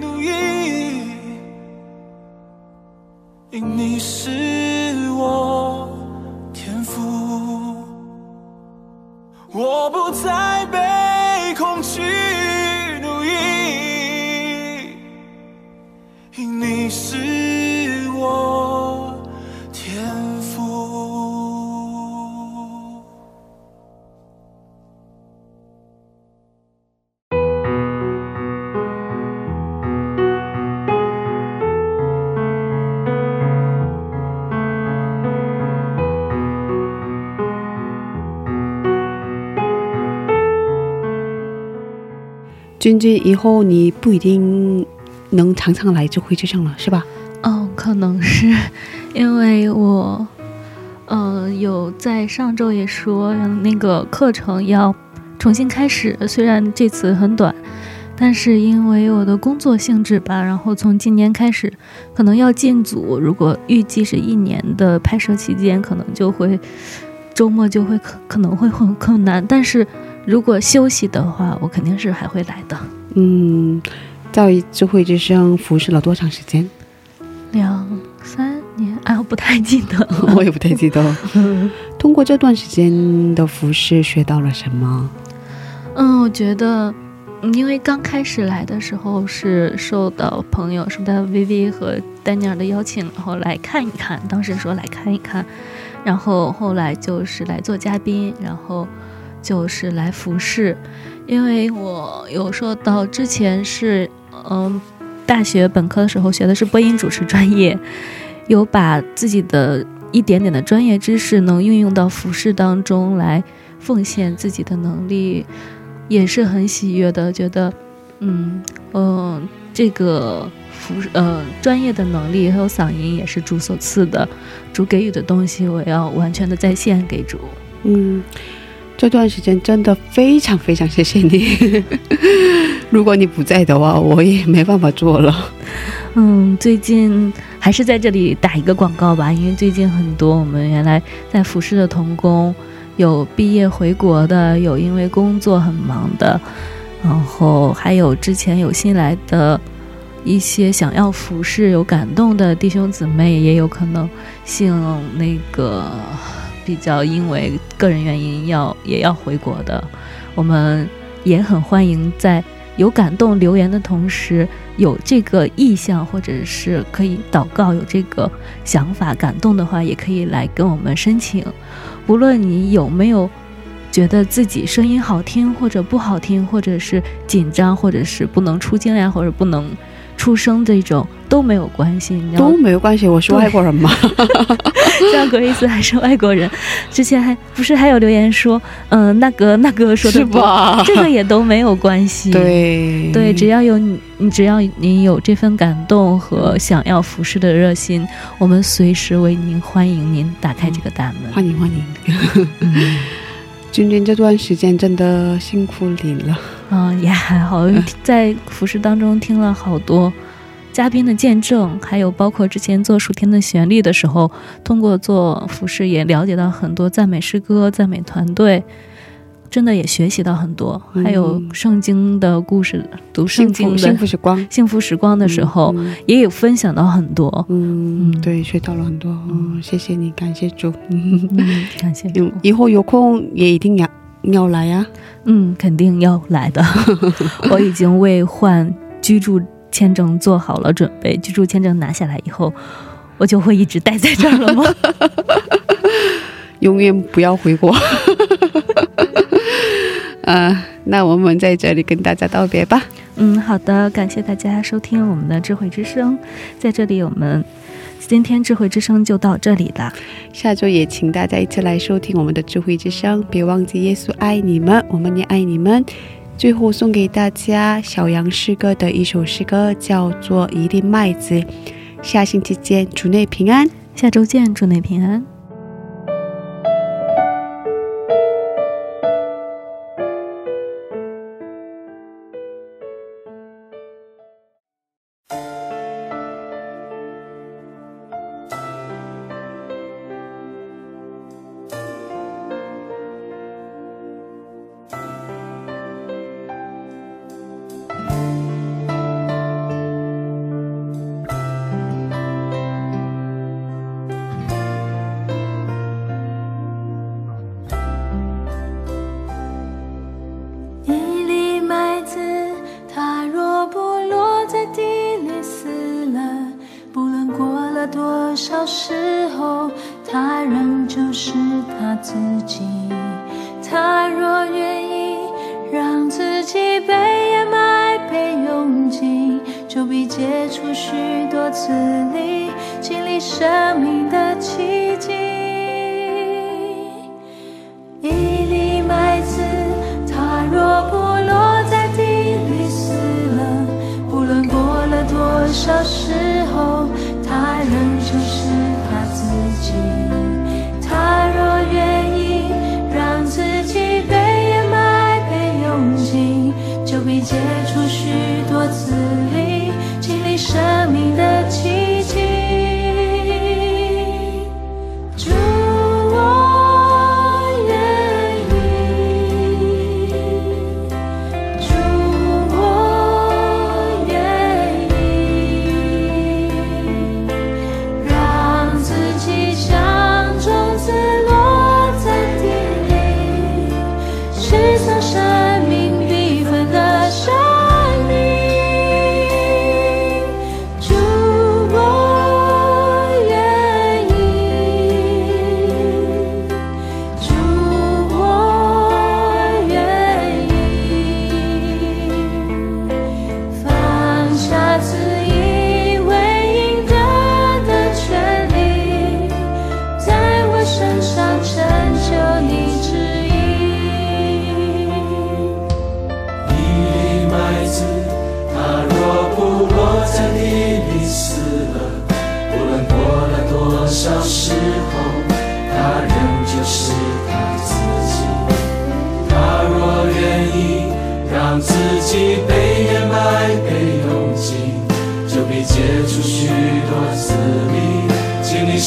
[SPEAKER 7] 奴役因你是
[SPEAKER 1] 君君，以后你不一定能常常来智慧之声了，是吧？
[SPEAKER 2] 哦，可能是。因为我，呃，有在上周也说那个课程要重新开始，虽然这次很短，但是因为我的工作性质吧，然后从今年开始可能要进组，如果预计是一年的拍摄期间，可能就会周末就会可可能会很困难，但是如果休息的话，我肯定是还会来的。
[SPEAKER 1] 嗯，在智慧之声服侍了多长时间？
[SPEAKER 2] 两三年，哎，我不太记得。
[SPEAKER 1] 我也不太记得。通过这段时间的服侍，学到了什么？
[SPEAKER 2] 嗯，我觉得，嗯因为刚开始来的时候是受到朋友，受到 VV 和丹尼尔的邀请，然后来看一看。当时说来看一看，然后后来就是来做嘉宾，然后就是来服侍。因为我有说到之前是，嗯，大学本科的时候学的是播音主持专业，有把自己的一点点的专业知识能运用到服饰当中来奉献自己的能力，也是很喜悦的。觉得，嗯嗯、呃这个服呃专业的能力还有嗓音也是主所赐的，主给予的东西我要完全的再献给主。
[SPEAKER 1] 嗯，这段时间真的非常非常谢谢你。如果你不在的话，我也没办法做了。
[SPEAKER 2] 嗯，最近还是在这里打一个广告吧，因为最近很多我们原来在服饰的童工，有毕业回国的，有因为工作很忙的，然后还有之前有新来的一些想要服饰有感动的弟兄姊妹，也有可能姓那个比较因为个人原因要也要回国的，我们也很欢迎在有感动留言的同时，有这个意向或者是可以祷告，有这个想法感动的话，也可以来跟我们申请。无论你有没有觉得自己声音好听或者不好听，或者是紧张，或者是不能出镜呀，或者不能出生这种都没有关系。你要
[SPEAKER 1] 都没有关系，我是外国人嘛。
[SPEAKER 2] 像格瑞斯还是外国人，之前还不是还有留言说，嗯、那个那个说的
[SPEAKER 1] 是吧
[SPEAKER 2] 这个也都没有关系。
[SPEAKER 1] 对
[SPEAKER 2] 对，只要有你，你只要你有这份感动和想要服侍的热心，我们随时为您欢迎您打开这个大门。
[SPEAKER 1] 欢迎欢迎。
[SPEAKER 2] 嗯
[SPEAKER 1] 君君这段时间真的辛苦你了。
[SPEAKER 2] 嗯，也还好，在服饰当中听了好多嘉宾的见证，还有包括之前做暑天的旋律的时候，通过做服饰也了解到很多赞美诗歌、赞美团队，真的也学习到很多，
[SPEAKER 1] 嗯
[SPEAKER 2] 还有圣经的故事，读圣经的
[SPEAKER 1] 幸福时光
[SPEAKER 2] 幸福时光的时候，
[SPEAKER 1] 嗯
[SPEAKER 2] 也有分享到很多。
[SPEAKER 1] 嗯，
[SPEAKER 2] 嗯
[SPEAKER 1] 对，学到了很多。嗯，谢谢你，感谢主。嗯，
[SPEAKER 2] 嗯，感谢主。
[SPEAKER 1] 以后有空也一定要要来呀、
[SPEAKER 2] 嗯，肯定要来的。我已经为换居住签证做好了准备。居住签证拿下来以后，我就会一直待在这儿了吗？
[SPEAKER 1] 永远不要回国。呃，那我们在这里跟大家道别吧。
[SPEAKER 2] 嗯，好的，感谢大家收听我们的智慧之声。在这里，我们今天智慧之声就到这里了。
[SPEAKER 1] 下周也请大家一起来收听我们的智慧之声，别忘记耶稣爱你们，我们也爱你们。最后送给大家小杨诗歌的一首诗歌，叫做《一粒麦子》。下星期见，主内平安。
[SPEAKER 2] 下周见，祝你平安。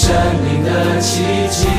[SPEAKER 8] 生命的奇迹。